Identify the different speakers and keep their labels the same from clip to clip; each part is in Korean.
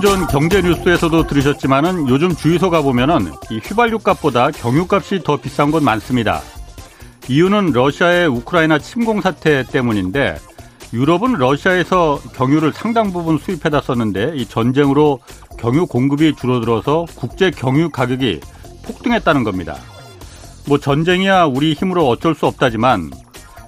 Speaker 1: 전 경제 뉴스에서도 들으셨지만은 요즘 주유소 가보면은 이 휘발유 값보다 경유 값이 더 비싼 곳 많습니다. 이유는 러시아의 우크라이나 침공 사태 때문인데 유럽은 러시아에서 경유를 상당 부분 수입해다 썼는데 이 전쟁으로 경유 공급이 줄어들어서 국제 경유 가격이 폭등했다는 겁니다. 뭐 전쟁이야 우리 힘으로 어쩔 수 없다지만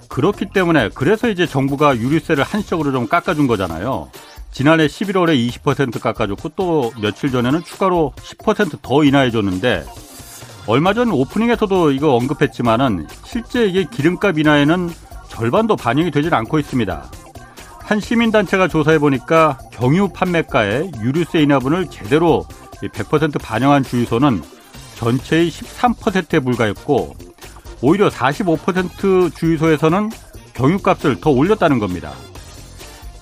Speaker 1: 그렇기 때문에 그래서 이제 정부가 유류세를 한시적으로 좀 깎아준 거잖아요. 지난해 11월에 20% 깎아줬고 또 며칠 전에는 추가로 10%더 인하해줬는데 얼마 전 오프닝에서도 이거 언급했지만은 실제 이게 기름값 인하에는 절반도 반영이 되질 않고 있습니다. 한 시민단체가 조사해 보니까 경유 판매가에 유류세 인하분을 제대로 100% 반영한 주유소는 전체의 13%에 불과했고 오히려 45% 주유소에서는 경유값을 더 올렸다는 겁니다.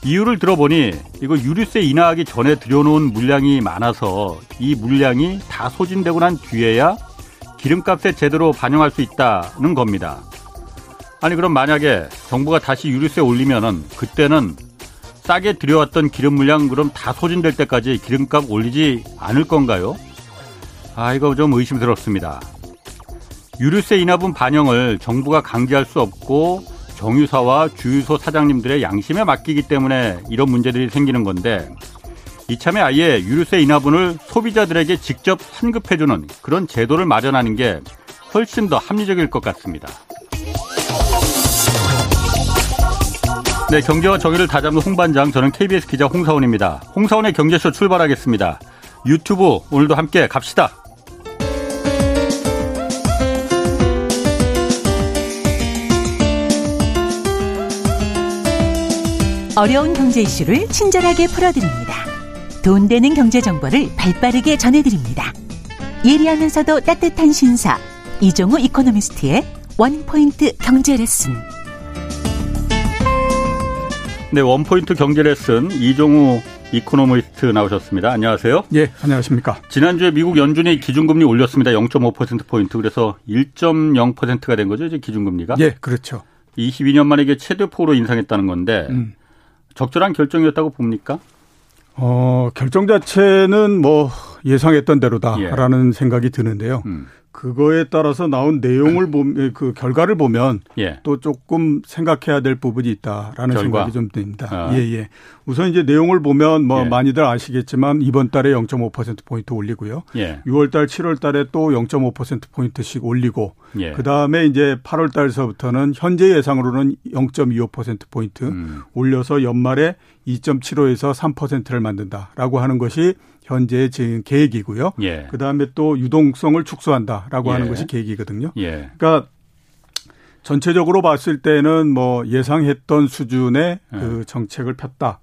Speaker 1: 이유를 들어보니 이거 유류세 인하하기 전에 들여놓은 물량이 많아서 이 물량이 다 소진되고 난 뒤에야 기름값에 제대로 반영할 수 있다는 겁니다. 아니 그럼 만약에 정부가 다시 유류세 올리면은 그때는 싸게 들여왔던 기름 물량 그럼 다 소진될 때까지 기름값 올리지 않을 건가요? 아 이거 좀 의심스럽습니다. 유류세 인하분 반영을 정부가 강제할 수 없고 정유사와 주유소 사장님들의 양심에 맡기기 때문에 이런 문제들이 생기는 건데 이참에 아예 유류세 인하분을 소비자들에게 직접 환급해주는 그런 제도를 마련하는 게 훨씬 더 합리적일 것 같습니다. 네, 경제와 정의를 다잡는 홍반장, 저는 KBS 기자 홍사원입니다. 홍사원의 경제쇼 출발하겠습니다. 유튜브 오늘도 함께 갑시다.
Speaker 2: 어려운 경제 이슈를 친절하게 풀어드립니다. 돈 되는 경제 정보를 발빠르게 전해드립니다. 예리하면서도 따뜻한 신사 이종우 이코노미스트의 원포인트 경제 레슨.
Speaker 1: 네, 원포인트 경제 레슨 이종우 이코노미스트 나오셨습니다. 안녕하세요.
Speaker 3: 예, 안녕하십니까.
Speaker 1: 지난주에 미국 연준이 기준금리 올렸습니다. 0.5%포인트. 그래서 1.0%가 된 거죠, 이제 기준금리가?
Speaker 3: 예, 그렇죠.
Speaker 1: 22년 만에 이게 최대폭으로 인상했다는 건데, 음. 적절한 결정이었다고 봅니까?
Speaker 3: 어, 결정 자체는 뭐 예상했던 대로다라는 예. 생각이 드는데요. 음. 그거에 따라서 나온 내용을 보면 그 결과를 보면 예. 또 조금 생각해야 될 부분이 있다라는 결과. 생각이 좀 듭니다. 아. 예, 예. 우선 이제 내용을 보면 뭐 예. 많이들 아시겠지만 이번 달에 0.5% 포인트 올리고요. 예. 6월 달, 7월 달에 또 0.5% 포인트씩 올리고 예. 그다음에 이제 8월 달서부터는 현재 예상으로는 0.25% 포인트 음. 올려서 연말에 2.75에서 3%를 만든다라고 하는 것이 현재 지금 계획이고요. 예. 그 다음에 또 유동성을 축소한다라고 예. 하는 것이 계획이거든요. 예. 그러니까 전체적으로 봤을 때는 뭐 예상했던 수준의 예. 그 정책을 폈다.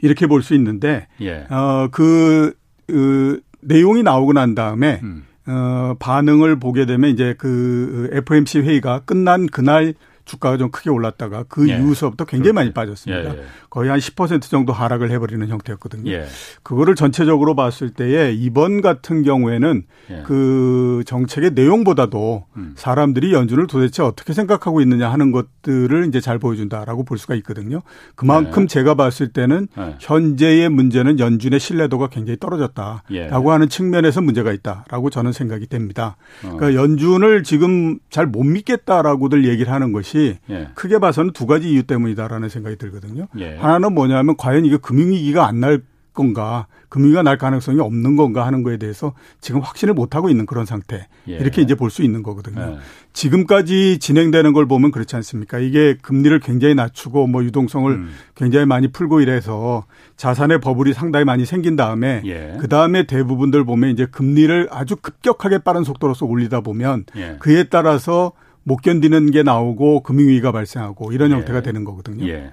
Speaker 3: 이렇게 볼 수 있는데 예. 어그 그 내용이 나오고 난 다음에 음. 어 반응을 보게 되면 이제 그 FMC 회의가 끝난 그날 주가가 좀 크게 올랐다가 그 예. 이후서부터 굉장히 많이 빠졌습니다. 예, 예. 거의 한 10% 정도 하락을 해버리는 형태였거든요. 예. 그거를 전체적으로 봤을 때에 이번 같은 경우에는 예. 그 정책의 내용보다도 음. 사람들이 연준을 도대체 어떻게 생각하고 있느냐 하는 것들을 이제 잘 보여준다라고 볼 수가 있거든요. 그만큼 예. 제가 봤을 때는 현재의 문제는 연준의 신뢰도가 굉장히 떨어졌다라고 하는 측면에서 문제가 있다라고 저는 생각이 됩니다. 어. 그러니까 연준을 지금 잘 못 믿겠다라고들 얘기를 하는 것이 것이 예. 크게 봐서는 두 가지 이유 때문이다라는 생각이 들거든요. 예. 하나는 뭐냐면 과연 이게 금융위기가 안 날 건가, 금융위기가 날 가능성이 없는 건가 하는 거에 대해서 지금 확신을 못 하고 있는 그런 상태. 예. 이렇게 이제 볼 수 있는 거거든요. 예. 지금까지 진행되는 걸 보면 그렇지 않습니까? 이게 금리를 굉장히 낮추고 뭐 유동성을 음. 굉장히 많이 풀고 이래서 자산의 버블이 상당히 많이 생긴 다음에 예. 그 다음에 대부분들 보면 이제 금리를 아주 급격하게 빠른 속도로서 올리다 보면 예. 그에 따라서 못 견디는 게 나오고 금융위기가 발생하고 이런 예. 형태가 되는 거거든요. 예.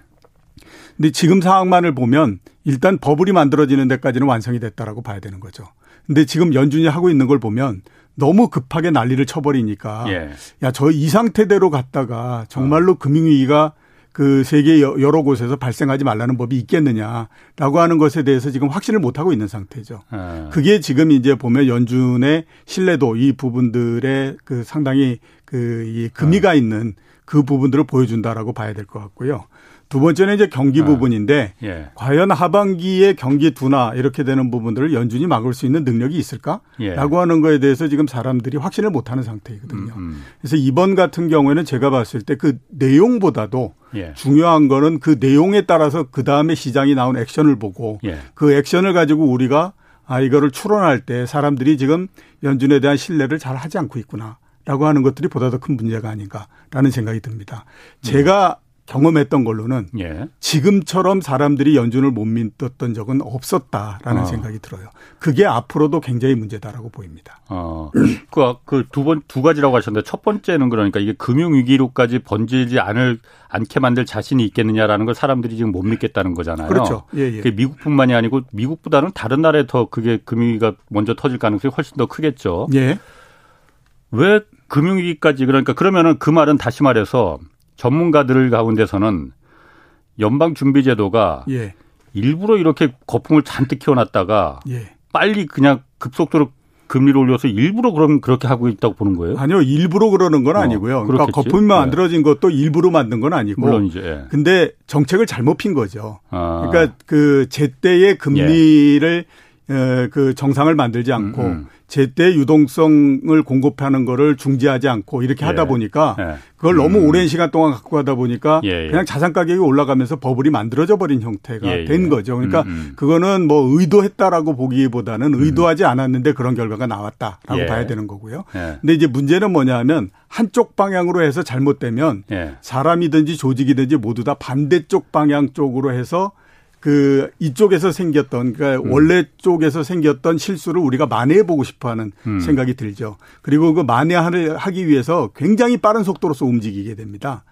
Speaker 3: 근데 지금 상황만을 보면 일단 버블이 만들어지는 데까지는 완성이 됐다라고 봐야 되는 거죠. 근데 지금 연준이 하고 있는 걸 보면 너무 급하게 난리를 쳐버리니까 예. 야저 이 상태대로 갔다가 정말로 어. 금융위기가 그 세계 여러 곳에서 발생하지 말라는 법이 있겠느냐라고 하는 것에 대해서 지금 확신을 못 하고 있는 상태죠. 아. 그게 지금 이제 보면 연준의 신뢰도 이 부분들의 그 상당히 그 이 금리가 아. 있는 그 부분들을 보여준다라고 봐야 될 것 같고요. 두 번째는 이제 경기 아. 부분인데 예. 과연 하반기에 경기 둔화 이렇게 되는 부분들을 연준이 막을 수 있는 능력이 있을까라고 예. 하는 거에 대해서 지금 사람들이 확신을 못하는 상태이거든요. 음, 음. 그래서 이번 같은 경우에는 제가 봤을 때 그 내용보다도 예. 중요한 거는 그 내용에 따라서 그 다음에 시장이 나온 액션을 보고 예. 그 액션을 가지고 우리가 아 이거를 추론할 때 사람들이 지금 연준에 대한 신뢰를 잘 하지 않고 있구나 라고 하는 것들이 보다 더 큰 문제가 아닌가라는 생각이 듭니다. 제가 경험했던 걸로는 예. 지금처럼 사람들이 연준을 못 믿었던 적은 없었다라는 어. 생각이 들어요. 그게 앞으로도 굉장히 문제다라고 보입니다. 어.
Speaker 1: 그두번두 가지라고 하셨는데 첫 번째는 그러니까 이게 금융 위기로까지 번지지 않을 않게 만들 자신이 있겠느냐라는 걸 사람들이 지금 못 믿겠다는 거잖아요.
Speaker 3: 그렇죠.
Speaker 1: 예, 예. 그게 미국뿐만이 아니고 미국보다는 다른 나라에 더 그게 금융위기가 먼저 터질 가능성이 훨씬 더 크겠죠. 예. 왜 금융위기까지 그러니까 그러면은 그 말은 다시 말해서 전문가들 가운데서는 연방준비제도가 예. 일부러 이렇게 거품을 잔뜩 키워놨다가 예. 빨리 그냥 급속도로 금리를 올려서 일부러 그럼 그렇게 하고 있다고 보는 거예요?
Speaker 3: 아니요, 일부러 그러는 건 어, 아니고요. 그러니까 거품이 네. 만들어진 것도 일부러 만든 건 아니고. 물론이죠. 예. 근데 정책을 잘못 핀 거죠. 아. 그러니까 그 제때의 금리를 예. 그 정상을 만들지 않고 음, 음. 제때 유동성을 공급하는 거를 중지하지 않고 이렇게 예. 하다 보니까 예. 그걸 너무 음. 오랜 시간 동안 갖고 가다 보니까 예, 예. 그냥 자산 가격이 올라가면서 버블이 만들어져 버린 형태가 예, 예. 된 거죠. 그러니까 음, 음. 그거는 뭐 의도했다라고 보기보다는 음. 의도하지 않았는데 그런 결과가 나왔다라고 봐야 되는 거고요. 근데 이제 문제는 뭐냐면 한쪽 방향으로 해서 잘못되면 사람이든지 조직이든지 모두 다 반대쪽 방향 쪽으로 해서 그 이쪽에서 생겼던 그러니까 음. 원래 쪽에서 생겼던 실수를 우리가 만회해 보고 싶어 하는 음. 생각이 들죠. 그리고 그 만회를 하기 위해서 굉장히 빠른 속도로서 움직이게 됩니다.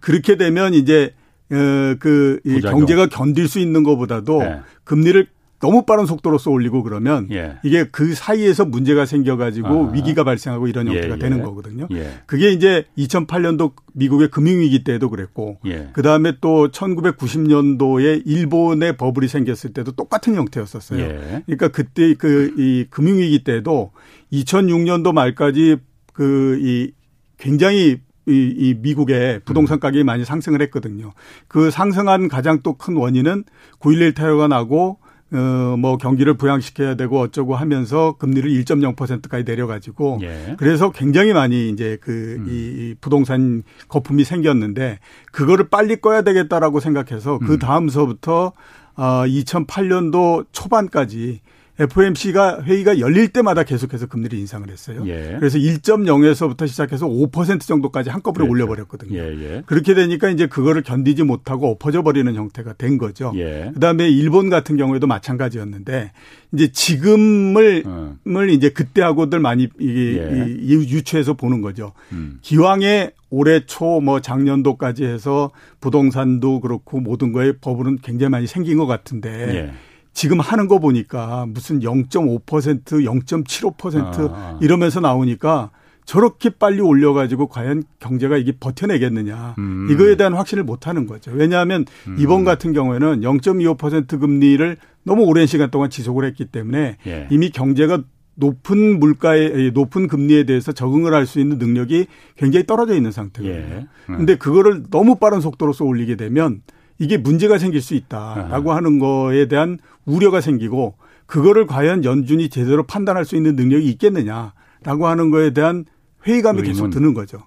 Speaker 3: 그렇게 되면 이제 어그 경제가 견딜 수 있는 것보다도 네. 금리를 너무 빠른 속도로서 올리고 그러면 예. 이게 그 사이에서 문제가 생겨가지고 아. 위기가 발생하고 이런 예, 형태가 예, 되는 거거든요. 예. 그게 이제 2008년도 미국의 금융위기 때도 그랬고 예. 그 다음에 또 1990년도에 일본의 버블이 생겼을 때도 똑같은 형태였었어요. 예. 그러니까 그때 그 이 금융위기 때도 2006년도 말까지 그 이 굉장히 이, 이 미국의 부동산 가격이 많이 상승을 했거든요. 그 상승한 가장 또 큰 원인은 9.11 테러가 나고 어, 뭐 경기를 부양시켜야 되고 어쩌고 하면서 금리를 1.0%까지 내려가지고 예. 그래서 굉장히 많이 이제 그이 음. 이 부동산 거품이 생겼는데 그거를 빨리 꺼야 되겠다라고 생각해서 그 음. 다음서부터 어 2008년도 초반까지 FOMC가 회의가 열릴 때마다 계속해서 금리를 인상을 했어요. 예. 그래서 1.0에서부터 시작해서 5% 정도까지 한꺼번에 예. 올려버렸거든요. 예, 예. 그렇게 되니까 이제 그거를 견디지 못하고 엎어져 버리는 형태가 된 거죠. 예. 그다음에 일본 같은 경우에도 마찬가지였는데 이제 지금을 어. 이제 그때하고들 많이 이게 예. 유추해서 보는 거죠. 음. 기왕에 올해 초 뭐 작년도까지 해서 부동산도 그렇고 모든 거에 버블은 굉장히 많이 생긴 것 같은데 지금 하는 거 보니까 무슨 0.5% 0.75% 아. 이러면서 나오니까 저렇게 빨리 올려가지고 과연 경제가 이게 버텨내겠느냐 음. 이거에 대한 확신을 못 하는 거죠. 왜냐하면 음. 이번 같은 경우에는 0.25% 금리를 너무 오랜 시간 동안 지속을 했기 때문에 예. 이미 경제가 높은 물가에 높은 금리에 대해서 적응을 할 수 있는 능력이 굉장히 떨어져 있는 상태거든요. 예. 음. 그거를 너무 빠른 속도로서 올리게 되면 이게 문제가 생길 수 있다라고 하는 거에 대한 우려가 생기고 그거를 과연 연준이 제대로 판단할 수 있는 능력이 있겠느냐라고 하는 거에 대한 회의감이 의문. 계속 드는 거죠.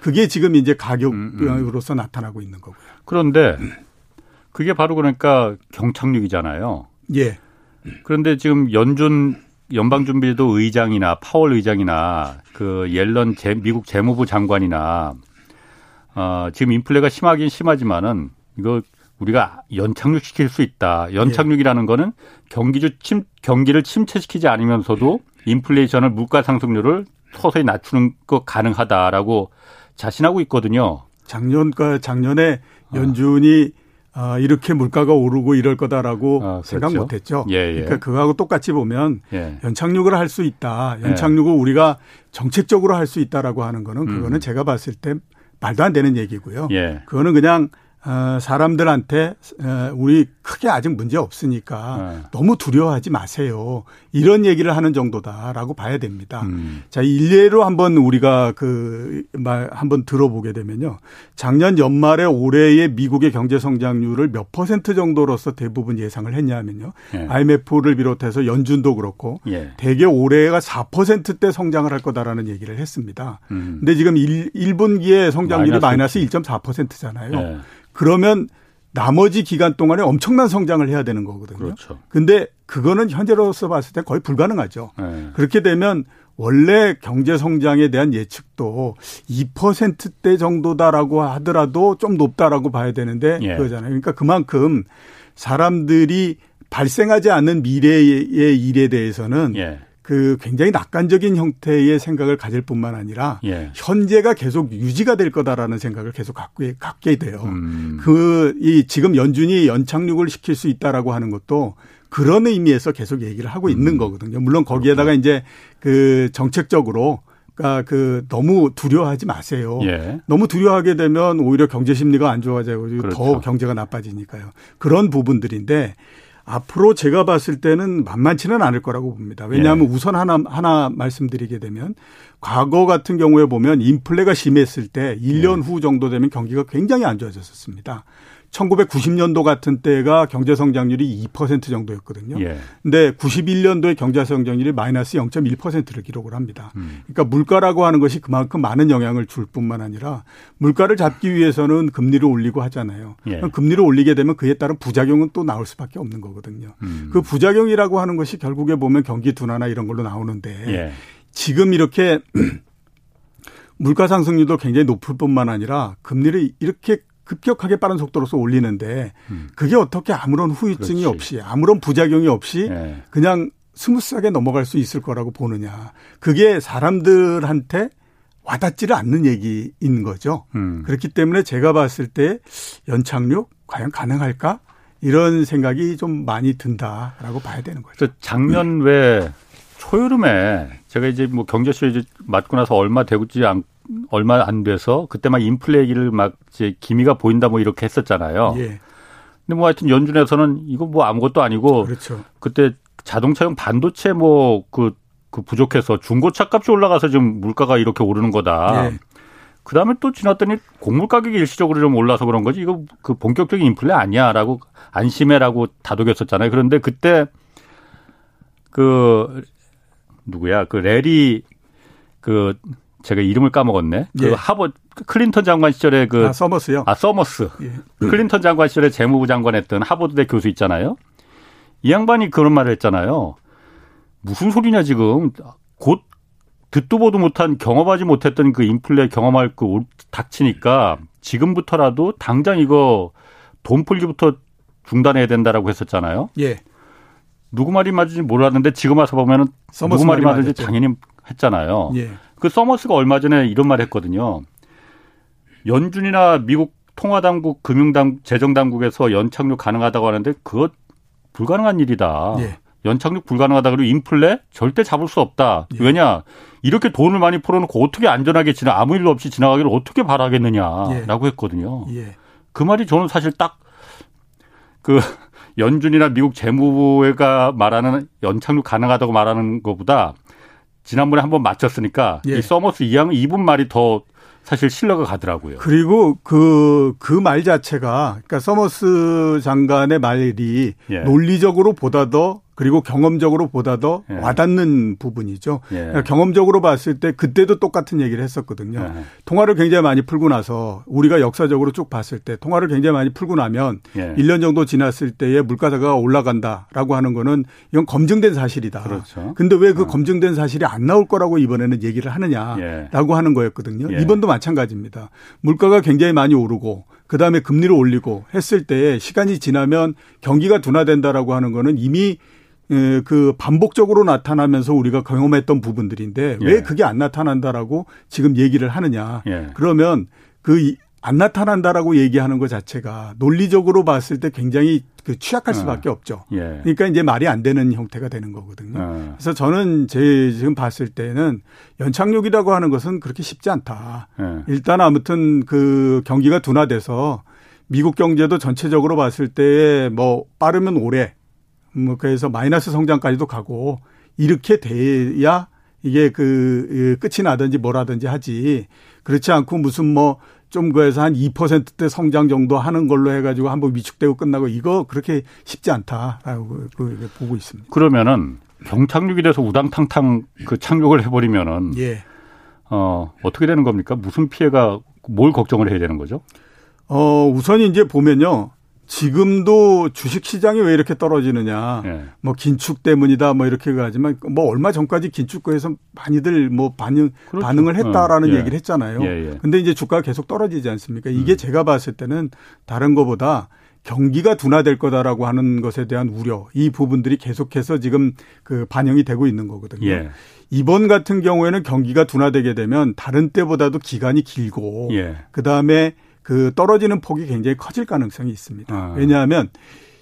Speaker 3: 그게 지금 이제 가격으로서 음, 음. 나타나고 있는 거고요.
Speaker 1: 그런데 그게 바로 그러니까 경착륙이잖아요. 예. 그런데 지금 연준 연방준비도 의장이나 파월 의장이나 그 옐런 제, 미국 재무부 장관이나 어, 지금 인플레가 심하긴 심하지만은 이거 우리가 연착륙 시킬 수 있다. 연착륙이라는 예. 거는 경기주 침 경기를 침체시키지 않으면서도 인플레이션을 물가 상승률을 서서히 낮추는 거 가능하다라고 자신하고 있거든요.
Speaker 3: 작년과 작년에 아. 연준이 아, 이렇게 물가가 오르고 이럴 거다라고 아, 생각 그렇죠. 못했죠. 예, 예. 그러니까 그거하고 똑같이 보면 예. 연착륙을 할 수 있다. 연착륙을 예. 우리가 정책적으로 할 수 있다라고 하는 거는 그거는 음. 제가 봤을 때 말도 안 되는 얘기고요. 예. 그거는 그냥 어, 사람들한테 어, 우리 크게 아직 문제 없으니까 네. 너무 두려워하지 마세요. 이런 얘기를 하는 정도다라고 봐야 됩니다. 음. 자, 일례로 한번 우리가 그 말 한번 들어보게 되면요. 작년 연말에 올해의 미국의 경제 성장률을 몇 퍼센트 정도로서 대부분 예상을 했냐면요. 예. IMF를 비롯해서 연준도 그렇고 예. 대개 올해가 4%대 성장을 할 거다라는 얘기를 했습니다. 음. 근데 지금 1, 1분기에 성장률이 마이너스, 마이너스 1.4%잖아요. 예. 그러면 나머지 기간 동안에 엄청난 성장을 해야 되는 거거든요. 그렇죠. 근데 그거는 현재로서 봤을 때 거의 불가능하죠. 네. 그렇게 되면 원래 경제 성장에 대한 예측도 2%대 정도다라고 하더라도 좀 높다라고 봐야 되는데 예. 그거잖아요. 그러니까 그만큼 사람들이 발생하지 않는 미래의 일에 대해서는 예. 그 굉장히 낙관적인 형태의 생각을 가질 뿐만 아니라 예. 현재가 계속 유지가 될 거다라는 생각을 계속 갖고 갖게 돼요. 음. 그이 지금 연준이 연착륙을 시킬 수 있다라고 하는 것도 그런 의미에서 계속 얘기를 하고 있는 음. 거거든요. 물론 거기에다가 그렇구나. 이제 그 정책적으로 그러니까 그 너무 두려워하지 마세요. 예. 너무 두려워하게 되면 오히려 경제 심리가 안 좋아져서 그렇죠. 더 경제가 나빠지니까요. 그런 부분들인데 앞으로 제가 봤을 때는 만만치는 않을 거라고 봅니다. 왜냐하면 예. 우선 하나 하나 말씀드리게 되면 과거 같은 경우에 보면 인플레가 심했을 때 1년 예. 후 정도 되면 경기가 굉장히 안 좋아졌었습니다. 1990년도 같은 때가 경제 성장률이 2% 정도였거든요. 예. 근데 91년도에 경제 성장률이 마이너스 0.1%를 기록을 합니다. 음. 그러니까 물가라고 하는 것이 그만큼 많은 영향을 줄 뿐만 아니라 물가를 잡기 위해서는 금리를 올리고 하잖아요. 예. 금리를 올리게 되면 그에 따른 부작용은 또 나올 수밖에 없는 거거든요. 음. 그 부작용이라고 하는 것이 결국에 보면 경기 둔화나 이런 걸로 나오는데 예. 지금 이렇게 물가 상승률도 굉장히 높을 뿐만 아니라 금리를 이렇게 급격하게 빠른 속도로서 올리는데 음. 그게 어떻게 아무런 후유증이 그렇지. 없이 아무런 부작용이 없이 네. 그냥 스무스하게 넘어갈 수 있을 거라고 보느냐. 그게 사람들한테 와닿지를 않는 얘기인 거죠. 음. 그렇기 때문에 제가 봤을 때 연착륙 과연 가능할까? 이런 생각이 좀 많이 든다라고 봐야 되는 거죠.
Speaker 1: 작년 왜 초여름에 제가 이제 뭐 경제쇼 이제 맞고 나서 얼마 되지 않 얼마 안 돼서 그때 막 인플레 얘기를 막 이제 기미가 보인다 뭐 이렇게 했었잖아요. 예. 근데 뭐 하여튼 연준에서는 이거 뭐 아무것도 아니고 그렇죠. 그때 자동차용 반도체 뭐그 그 부족해서 중고차 값이 올라가서 지금 물가가 이렇게 오르는 거다. 예. 그 다음에 또 지났더니 곡물 가격이 일시적으로 좀 올라서 그런 거지. 이거 그 본격적인 인플레 아니야라고 안심해라고 다독였었잖아요. 그런데 그때 그 누구야 그 래리 그 제가 이름을 까먹었네. 그 예. 하버 클린턴 장관 시절에 그
Speaker 3: 아, 서머스요.
Speaker 1: 아 서머스. 예. 클린턴 장관 시절에 재무부 장관했던 하버드대 교수 있잖아요. 이 양반이 그런 말을 했잖아요. 무슨 소리냐 지금 곧 듣도 보도 못한 경험하지 못했던 그 인플레 경험할 그 닥치니까 지금부터라도 당장 이거 돈 풀기부터 중단해야 된다라고 했었잖아요. 예. 누구 말이 맞은지 몰랐는데 지금 와서 보면은 누구 말이 맞은지 당연히 했잖아요. 예. 그 서머스가 얼마 전에 이런 말 했거든요. 연준이나 미국 통화당국, 금융당, 재정당국에서 연착륙 가능하다고 하는데 그것 불가능한 일이다. 예. 연착륙 불가능하다 그리고 인플레 절대 잡을 수 없다. 예. 왜냐 이렇게 돈을 많이 풀어놓고 어떻게 안전하게 지나 아무 일도 없이 지나가기를 어떻게 바라겠느냐라고 예. 했거든요. 예. 그 말이 저는 사실 딱 그 연준이나 미국 재무부가 말하는 연착륙 가능하다고 말하는 것보다 지난번에 한번 맞췄으니까 예. 이 서머스 이 양 이분 말이 더 사실 신뢰가 가더라고요.
Speaker 3: 그리고 그, 그 말 자체가, 그러니까 서머스 장관의 말이 예. 논리적으로 보다 더 그리고 경험적으로 보다 더 예. 와닿는 부분이죠. 예. 그러니까 경험적으로 봤을 때 그때도 똑같은 얘기를 했었거든요. 예. 통화를 굉장히 많이 풀고 나서 우리가 역사적으로 쭉 봤을 때 통화를 굉장히 많이 풀고 나면 예. 1년 정도 지났을 때에 물가가 올라간다라고 하는 거는 이건 검증된 사실이다. 그렇죠. 근데 왜그 어. 검증된 사실이 안 나올 거라고 이번에는 얘기를 하느냐라고 예. 하는 거였거든요. 예. 이번도 마찬가지입니다. 물가가 굉장히 많이 오르고 그다음에 금리를 올리고 했을 때 시간이 지나면 경기가 둔화된다라고 하는 거는 이미 예, 그 반복적으로 나타나면서 우리가 경험했던 부분들인데 왜 예. 그게 안 나타난다라고 지금 얘기를 하느냐. 예. 그러면 그 안 나타난다라고 얘기하는 것 자체가 논리적으로 봤을 때 굉장히 그 취약할 어. 수밖에 없죠. 예. 그러니까 이제 말이 안 되는 형태가 되는 거거든요. 어. 그래서 저는 제 지금 봤을 때는 연착륙이라고 하는 것은 그렇게 쉽지 않다. 예. 일단 아무튼 그 경기가 둔화돼서 미국 경제도 전체적으로 봤을 때 뭐 빠르면 올해 뭐 그래서 마이너스 성장까지도 가고 이렇게 돼야 이게 그 끝이 나든지 뭐라든지 하지 그렇지 않고 무슨 뭐 좀 그래서 한 2%대 성장 정도 하는 걸로 해가지고 한번 위축되고 끝나고 이거 그렇게 쉽지 않다라고 보고 있습니다.
Speaker 1: 그러면은 경착륙이 돼서 우당탕탕 그 착륙을 해버리면은 예. 어 어떻게 되는 겁니까? 무슨 피해가 뭘 걱정을 해야 되는 거죠?
Speaker 3: 어 우선 이제 보면요. 지금도 주식 시장이 왜 이렇게 떨어지느냐. 예. 뭐 긴축 때문이다 뭐 이렇게 가지만 뭐 얼마 전까지 긴축구에서 많이들 뭐 반응 그렇죠. 반응을 했다라는 어. 예. 얘기를 했잖아요. 예, 예. 근데 이제 주가가 계속 떨어지지 않습니까? 이게 음. 제가 봤을 때는 다른 거보다 경기가 둔화될 거다라고 하는 것에 대한 우려 이 부분들이 계속해서 지금 그 반영이 되고 있는 거거든요. 예. 이번 같은 경우에는 경기가 둔화되게 되면 다른 때보다도 기간이 길고 예. 그다음에 그 떨어지는 폭이 굉장히 커질 가능성이 있습니다. 아. 왜냐하면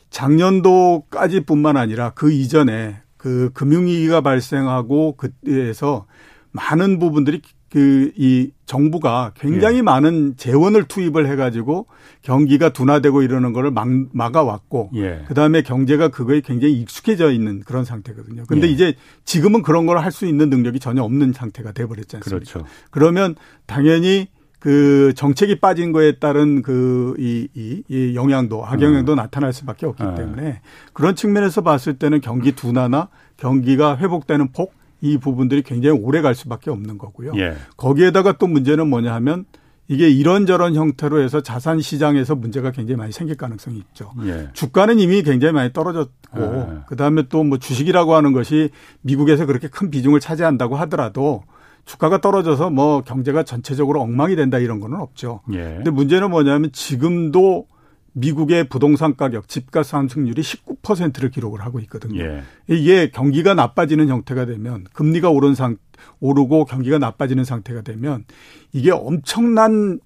Speaker 3: 작년도까지뿐만 아니라 그 이전에 그 금융위기가 발생하고 그때에서 많은 부분들이 그 이 정부가 굉장히 예. 많은 재원을 투입을 해가지고 경기가 둔화되고 이러는 거를 막, 막아왔고 예. 그다음에 경제가 그거에 굉장히 익숙해져 있는 그런 상태거든요. 근데 예. 이제 지금은 그런 걸 할 수 있는 능력이 전혀 없는 상태가 돼버렸지 않습니까? 그렇죠. 그러면 당연히 그 정책이 빠진 거에 따른 그이 이, 이 영향도 악영향도 음. 나타날 수밖에 없기 음. 때문에 그런 측면에서 봤을 때는 경기 둔화나 경기가 회복되는 폭 이 부분들이 굉장히 오래 갈 수밖에 없는 거고요. 예. 거기에다가 또 문제는 뭐냐 하면 이게 이런저런 형태로 해서 자산 시장에서 문제가 굉장히 많이 생길 가능성이 있죠. 예. 주가는 이미 굉장히 많이 떨어졌고 예. 그다음에 또 뭐 주식이라고 하는 것이 미국에서 그렇게 큰 비중을 차지한다고 하더라도 주가가 떨어져서 뭐 경제가 전체적으로 엉망이 된다 이런 거는 없죠. 예. 근데 문제는 뭐냐면 지금도 미국의 부동산 가격, 집값 상승률이 19%를 기록을 하고 있거든요. 예. 이게 경기가 나빠지는 형태가 되면 금리가 오른 상 오르고 경기가 나빠지는 상태가 되면 이게 엄청난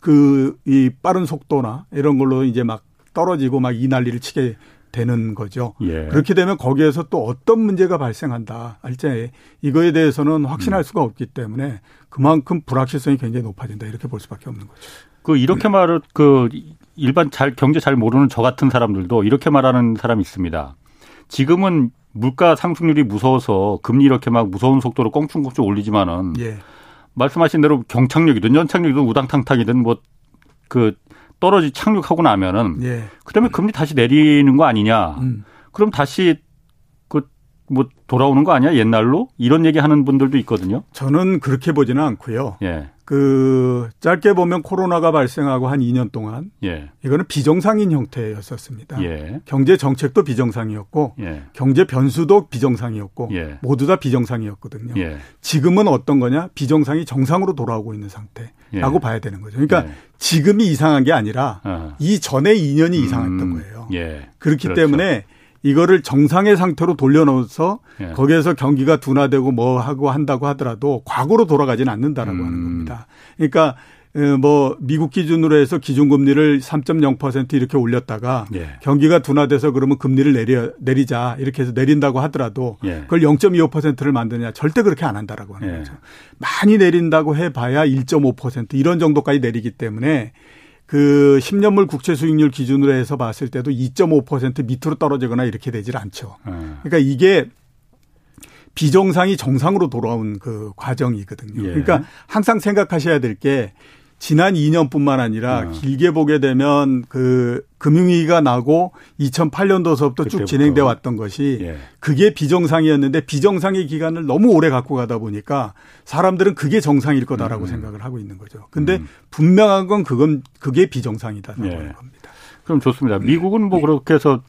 Speaker 3: 그 이 빠른 속도나 이런 걸로 이제 막 떨어지고 막 이 난리를 치게 되는 거죠. 예. 그렇게 되면 거기에서 또 어떤 문제가 발생한다 할때 이거에 대해서는 확신할 음. 수가 없기 때문에 그만큼 불확실성이 굉장히 높아진다 이렇게 볼 수밖에 없는 거죠.
Speaker 1: 그 이렇게 음. 말을 그 일반 잘 경제 잘 모르는 저 같은 사람들도 이렇게 말하는 사람이 있습니다. 지금은 물가 상승률이 무서워서 금리 이렇게 막 무서운 속도로 껑충껑충 올리지만은 예. 말씀하신 대로 경착륙이든 연착륙이든 우당탕탕이든 뭐 그 떨어지 착륙하고 나면은 예. 그다음에 금리 다시 내리는 거 아니냐? 음. 그럼 다시 그 뭐 돌아오는 거 아니야 옛날로 이런 얘기 하는 분들도 있거든요.
Speaker 3: 저는 그렇게 보지는 않고요. 예. 그 짧게 보면 코로나가 발생하고 한 2년 동안 예. 이거는 비정상인 형태였었습니다. 예. 경제 정책도 비정상이었고 예. 경제 변수도 비정상이었고 예. 모두 다 비정상이었거든요. 예. 지금은 어떤 거냐? 비정상이 정상으로 돌아오고 있는 상태라고 예. 봐야 되는 거죠. 그러니까 지금이 이상한 게 아니라 어. 이 전에 2년이 음. 이상했던 거예요. 그렇기 그렇죠. 때문에 이거를 정상의 상태로 돌려놓아서 예. 거기에서 경기가 둔화되고 뭐 하고 한다고 하더라도 과거로 돌아가지는 않는다라고 음. 하는 겁니다. 그러니까 어, 뭐 미국 기준으로 해서 기준금리를 3.0% 이렇게 올렸다가 예. 경기가 둔화돼서 그러면 금리를 내려 내리자 이렇게 해서 내린다고 하더라도 예. 그걸 0.25%를 만드냐 절대 그렇게 안 한다라고 하는 예. 거죠. 많이 내린다고 해봐야 1.5% 이런 정도까지 내리기 때문에 그 10년물 국채 수익률 기준으로 해서 봤을 때도 2.5% 밑으로 떨어지거나 이렇게 되질 않죠. 음. 그러니까 이게 비정상이 정상으로 돌아온 그 과정이거든요. 예. 그러니까 항상 생각하셔야 될 게 지난 2년뿐만 아니라 어. 길게 보게 되면 그 금융위기가 나고 2008년도서부터 쭉 진행돼 왔던 것이 예. 그게 비정상이었는데 비정상의 기간을 너무 오래 갖고 가다 보니까 사람들은 그게 정상일 거다라고 음. 생각을 하고 있는 거죠. 근데 음. 분명한 건 그건 그게 비정상이다라고 예. 하는 겁니다.
Speaker 1: 그럼 좋습니다. 미국은 뭐 그렇게 해서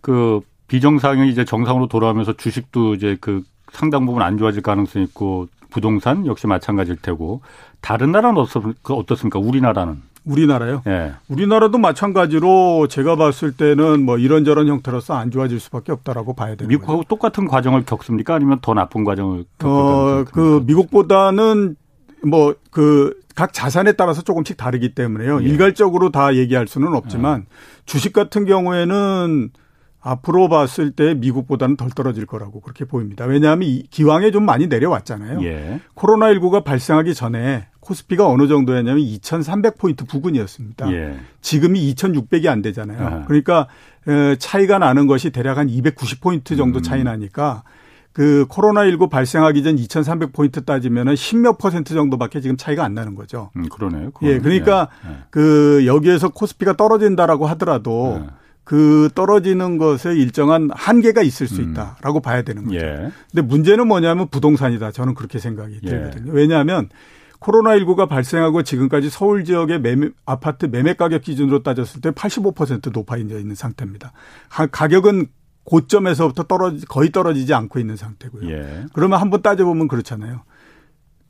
Speaker 1: 그 비정상이 이제 정상으로 돌아오면서 주식도 이제 그 상당 부분 안 좋아질 가능성이 있고 부동산 역시 마찬가지일 테고 다른 나라는 어떻습니까? 우리나라는?
Speaker 3: 우리나라요? 예. 우리나라도 마찬가지로 제가 봤을 때는 뭐 이런저런 형태로서 안 좋아질 수밖에 없다라고 봐야 됩니다.
Speaker 1: 미국하고. 똑같은 과정을 겪습니까? 아니면 더 나쁜 과정을
Speaker 3: 겪습니까? 어, 그 미국보다는 뭐 그 각 자산에 따라서 조금씩 다르기 때문에요. 예. 일괄적으로 다 얘기할 수는 없지만 예. 주식 같은 경우에는 앞으로 봤을 때 미국보다는 덜 떨어질 거라고 그렇게 보입니다. 왜냐하면 기왕에 좀 많이 내려왔잖아요. 예. 코로나19가 발생하기 전에 코스피가 어느 정도였냐면 2,300포인트 부근이었습니다. 예. 지금이 2,600이 안 되잖아요. 아. 그러니까 차이가 나는 것이 대략 한 290포인트 정도 음. 차이 나니까 그 코로나19 발생하기 전 2,300포인트 따지면은 10몇 퍼센트 정도밖에 지금 차이가 안 나는 거죠.
Speaker 1: 음, 그러네요.
Speaker 3: 그거는. 예, 그러니까 예. 그 여기에서 코스피가 떨어진다라고 하더라도 예. 그 떨어지는 것에 일정한 한계가 있을 수 음. 있다라고 음. 봐야 되는 거죠. 예. 근데 문제는 뭐냐면 부동산이다. 저는 그렇게 생각이 예. 들거든요. 왜냐하면 코로나19가 발생하고 지금까지 서울 지역의 매매, 아파트 매매 가격 기준으로 따졌을 때 85% 높아 있는 상태입니다. 가격은 고점에서부터 떨어지 거의 떨어지지 않고 있는 상태고요. 예. 그러면 한번 따져보면 그렇잖아요.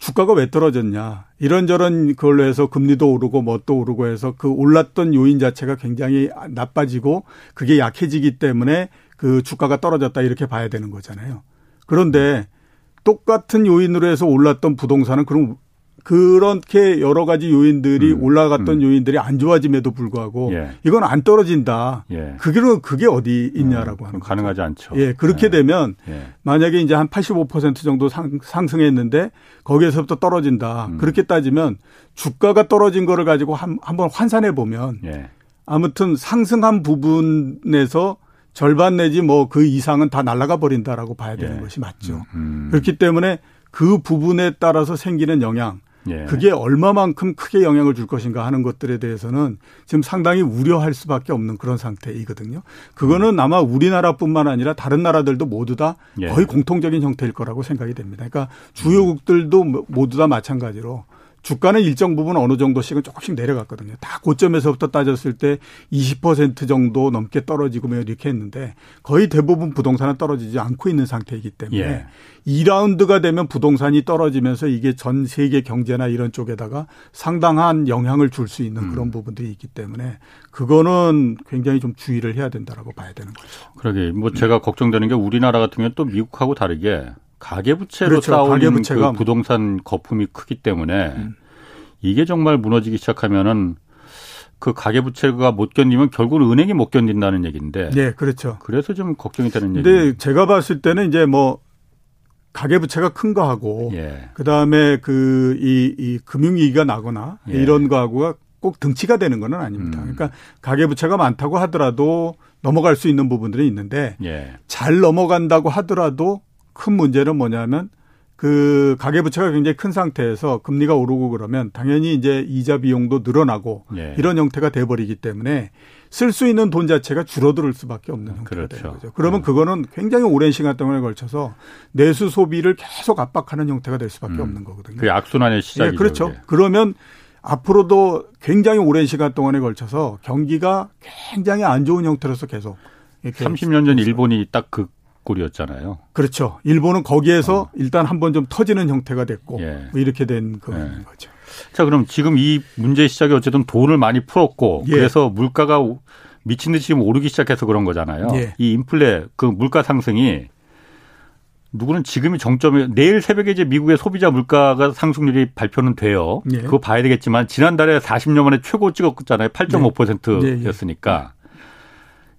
Speaker 3: 주가가 왜 떨어졌냐. 이런저런 그걸로 해서 금리도 오르고 뭣도 오르고 해서 그 올랐던 요인 자체가 굉장히 나빠지고 그게 약해지기 때문에 그 주가가 떨어졌다 이렇게 봐야 되는 거잖아요. 그런데 똑같은 요인으로 해서 올랐던 부동산은 그럼 그렇게 여러 가지 요인들이 음, 올라갔던 음. 요인들이 안 좋아짐에도 불구하고 예. 이건 안 떨어진다. 예. 그게 그게 어디 있냐라고 음, 하는
Speaker 1: 가능하지 않죠.
Speaker 3: 예, 그렇게 예. 되면 예. 만약에 이제 한 85% 정도 상, 상승했는데 거기에서부터 떨어진다. 음. 그렇게 따지면 주가가 떨어진 거를 가지고 한, 한번 환산해 보면 예. 아무튼 상승한 부분에서 절반 내지 뭐 그 이상은 다 날아가 버린다라고 봐야 되는 예. 것이 맞죠. 음, 음. 그렇기 때문에 그 부분에 따라서 생기는 영향 예. 그게 얼마만큼 크게 영향을 줄 것인가 하는 것들에 대해서는 지금 상당히 우려할 수밖에 없는 그런 상태이거든요. 그거는 아마 우리나라뿐만 아니라 다른 나라들도 모두 다 예. 거의 공통적인 형태일 거라고 생각이 됩니다. 그러니까 주요국들도 모두 다 마찬가지로 주가는 일정 부분 어느 정도씩은 조금씩 내려갔거든요. 다 고점에서부터 따졌을 때 20% 정도 넘게 떨어지고 뭐 이렇게 했는데 거의 대부분 부동산은 떨어지지 않고 있는 상태이기 때문에 예. 2라운드가 되면 부동산이 떨어지면서 이게 전 세계 경제나 이런 쪽에다가 상당한 영향을 줄 수 있는 그런 음. 부분들이 있기 때문에 그거는 굉장히 좀 주의를 해야 된다라고 봐야 되는 거죠.
Speaker 1: 그러게 뭐 제가 걱정되는 게 우리나라 같은 경우는 또 미국하고 다르게 가계부채로 그렇죠. 쌓아올린 가계부채가 그 부동산 거품이 크기 때문에 음. 이게 정말 무너지기 시작하면은 그 가계부채가 못 견디면 결국은 은행이 못 견딘다는 얘기인데.
Speaker 3: 네, 그렇죠.
Speaker 1: 그래서 좀 걱정이 되는
Speaker 3: 얘기. 근데 제가 봤을 때는 이제 뭐 가계부채가 큰 거하고 예. 그다음에 그 이 이 금융위기가 나거나 예. 이런 거하고가 꼭 등치가 되는 건 아닙니다. 음. 그러니까 가계부채가 많다고 하더라도 넘어갈 수 있는 부분들이 있는데 예. 잘 넘어간다고 하더라도 큰 문제는 뭐냐면 그 가계부채가 굉장히 큰 상태에서 금리가 오르고 그러면 당연히 이제 이자 비용도 늘어나고 예. 이런 형태가 돼버리기 때문에 쓸 수 있는 돈 자체가 줄어들 수밖에 없는 형태가 그렇죠. 되는 거죠. 그러면 음. 그거는 굉장히 오랜 시간 동안에 걸쳐서 내수 소비를 계속 압박하는 형태가 될 수밖에 음. 없는 거거든요.
Speaker 1: 그 악순환의 시작이죠.
Speaker 3: 예, 그렇죠. 그게. 그러면 앞으로도 굉장히 오랜 시간 동안에 걸쳐서 경기가 굉장히 안 좋은 형태로서 계속
Speaker 1: 30년 전 일본이 딱 그 꼴이었잖아요.
Speaker 3: 그렇죠. 일본은 거기에서 어. 일단 한번 좀 터지는 형태가 됐고 예. 뭐 이렇게 된 그런 예. 거죠.
Speaker 1: 자, 그럼 지금 이 문제 시작이 어쨌든 돈을 많이 풀었고 예. 그래서 물가가 미친 듯이 지금 오르기 시작해서 그런 거잖아요. 예. 이 인플레 그 물가 상승이 누구는 지금이 정점이 내일 새벽에 이제 미국의 소비자 물가가 상승률이 발표는 돼요. 예. 그거 봐야 되겠지만 지난달에 40년 만에 최고 찍었잖아요. 8.5%였으니까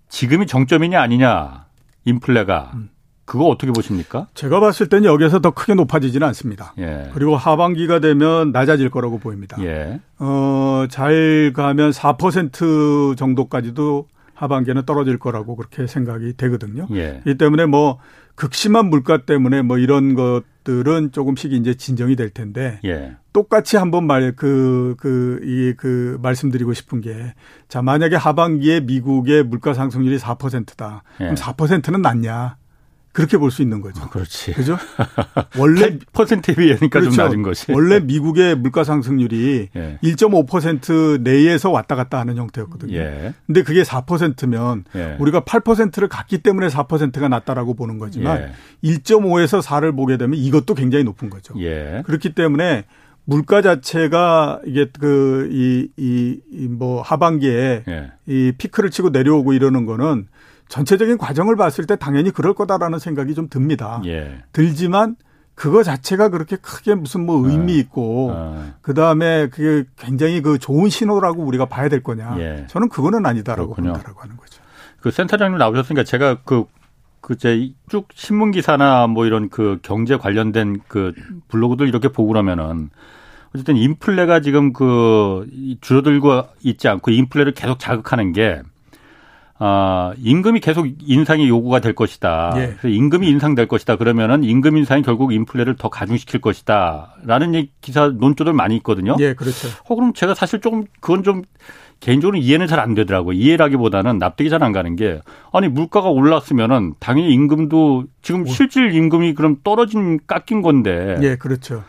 Speaker 1: 지금이 정점이냐 아니냐 인플레가 음. 그거 어떻게 보십니까?
Speaker 3: 제가 봤을 때는 여기서 더 크게 높아지지는 않습니다. 예. 그리고 하반기가 되면 낮아질 거라고 보입니다. 예. 어, 잘 가면 4% 정도까지도 하반기에는 떨어질 거라고 그렇게 생각이 되거든요. 예. 이 때문에 뭐 극심한 물가 때문에 뭐 이런 것들은 조금씩 이제 진정이 될 텐데 예. 똑같이 한번 말 그 그 이그 그 말씀드리고 싶은 게 자 만약에 하반기에 미국의 물가 상승률이 4%다. 예. 그럼 4%는 낮냐? 그렇게 볼 수 있는 거죠.
Speaker 1: 아, 그렇지.
Speaker 3: 그죠? 원래
Speaker 1: 퍼센트에 비하니까 그렇죠. 좀 낮은 것이.
Speaker 3: 원래 미국의 물가 상승률이 예. 1.5% 내에서 왔다 갔다 하는 형태였거든요. 예. 근데 그게 4%면 예. 우리가 8%를 갔기 때문에 4%가 낮다라고 보는 거지만 예. 1.5에서 4를 보게 되면 이것도 굉장히 높은 거죠. 예. 그렇기 때문에 물가 자체가 이게 그 이 이 뭐 하반기에 예. 이 피크를 치고 내려오고 이러는 거는 전체적인 과정을 봤을 때 당연히 그럴 거다라는 생각이 좀 듭니다. 예. 들지만 그거 자체가 그렇게 크게 무슨 뭐 의미 아. 있고 아. 그 다음에 그게 굉장히 그 좋은 신호라고 우리가 봐야 될 거냐? 예. 저는 그거는 아니다라고. 본다라고 하는 거죠.
Speaker 1: 그 센터장님 나오셨으니까 제가 그 그제 쭉 신문 기사나 뭐 이런 그 경제 관련된 그 블로그들 이렇게 보고 그러면은 어쨌든 인플레가 지금 그 줄어들고 있지 않고 인플레를 계속 자극하는 게 아, 임금이 계속 인상이 요구가 될 것이다. 예. 그래서 임금이 인상될 것이다. 그러면은 임금 인상이 결국 인플레를 더 가중시킬 것이다. 라는 기사 논조들 많이 있거든요.
Speaker 3: 예, 그렇죠.
Speaker 1: 어, 그럼 제가 사실 조금 그건 좀 개인적으로 이해는 잘 안 되더라고요. 이해라기보다는 납득이 잘 안 가는 게 아니 물가가 올랐으면은 당연히 임금도 지금 실질 임금이 그럼 떨어진 깎인 건데.
Speaker 3: 예, 그렇죠.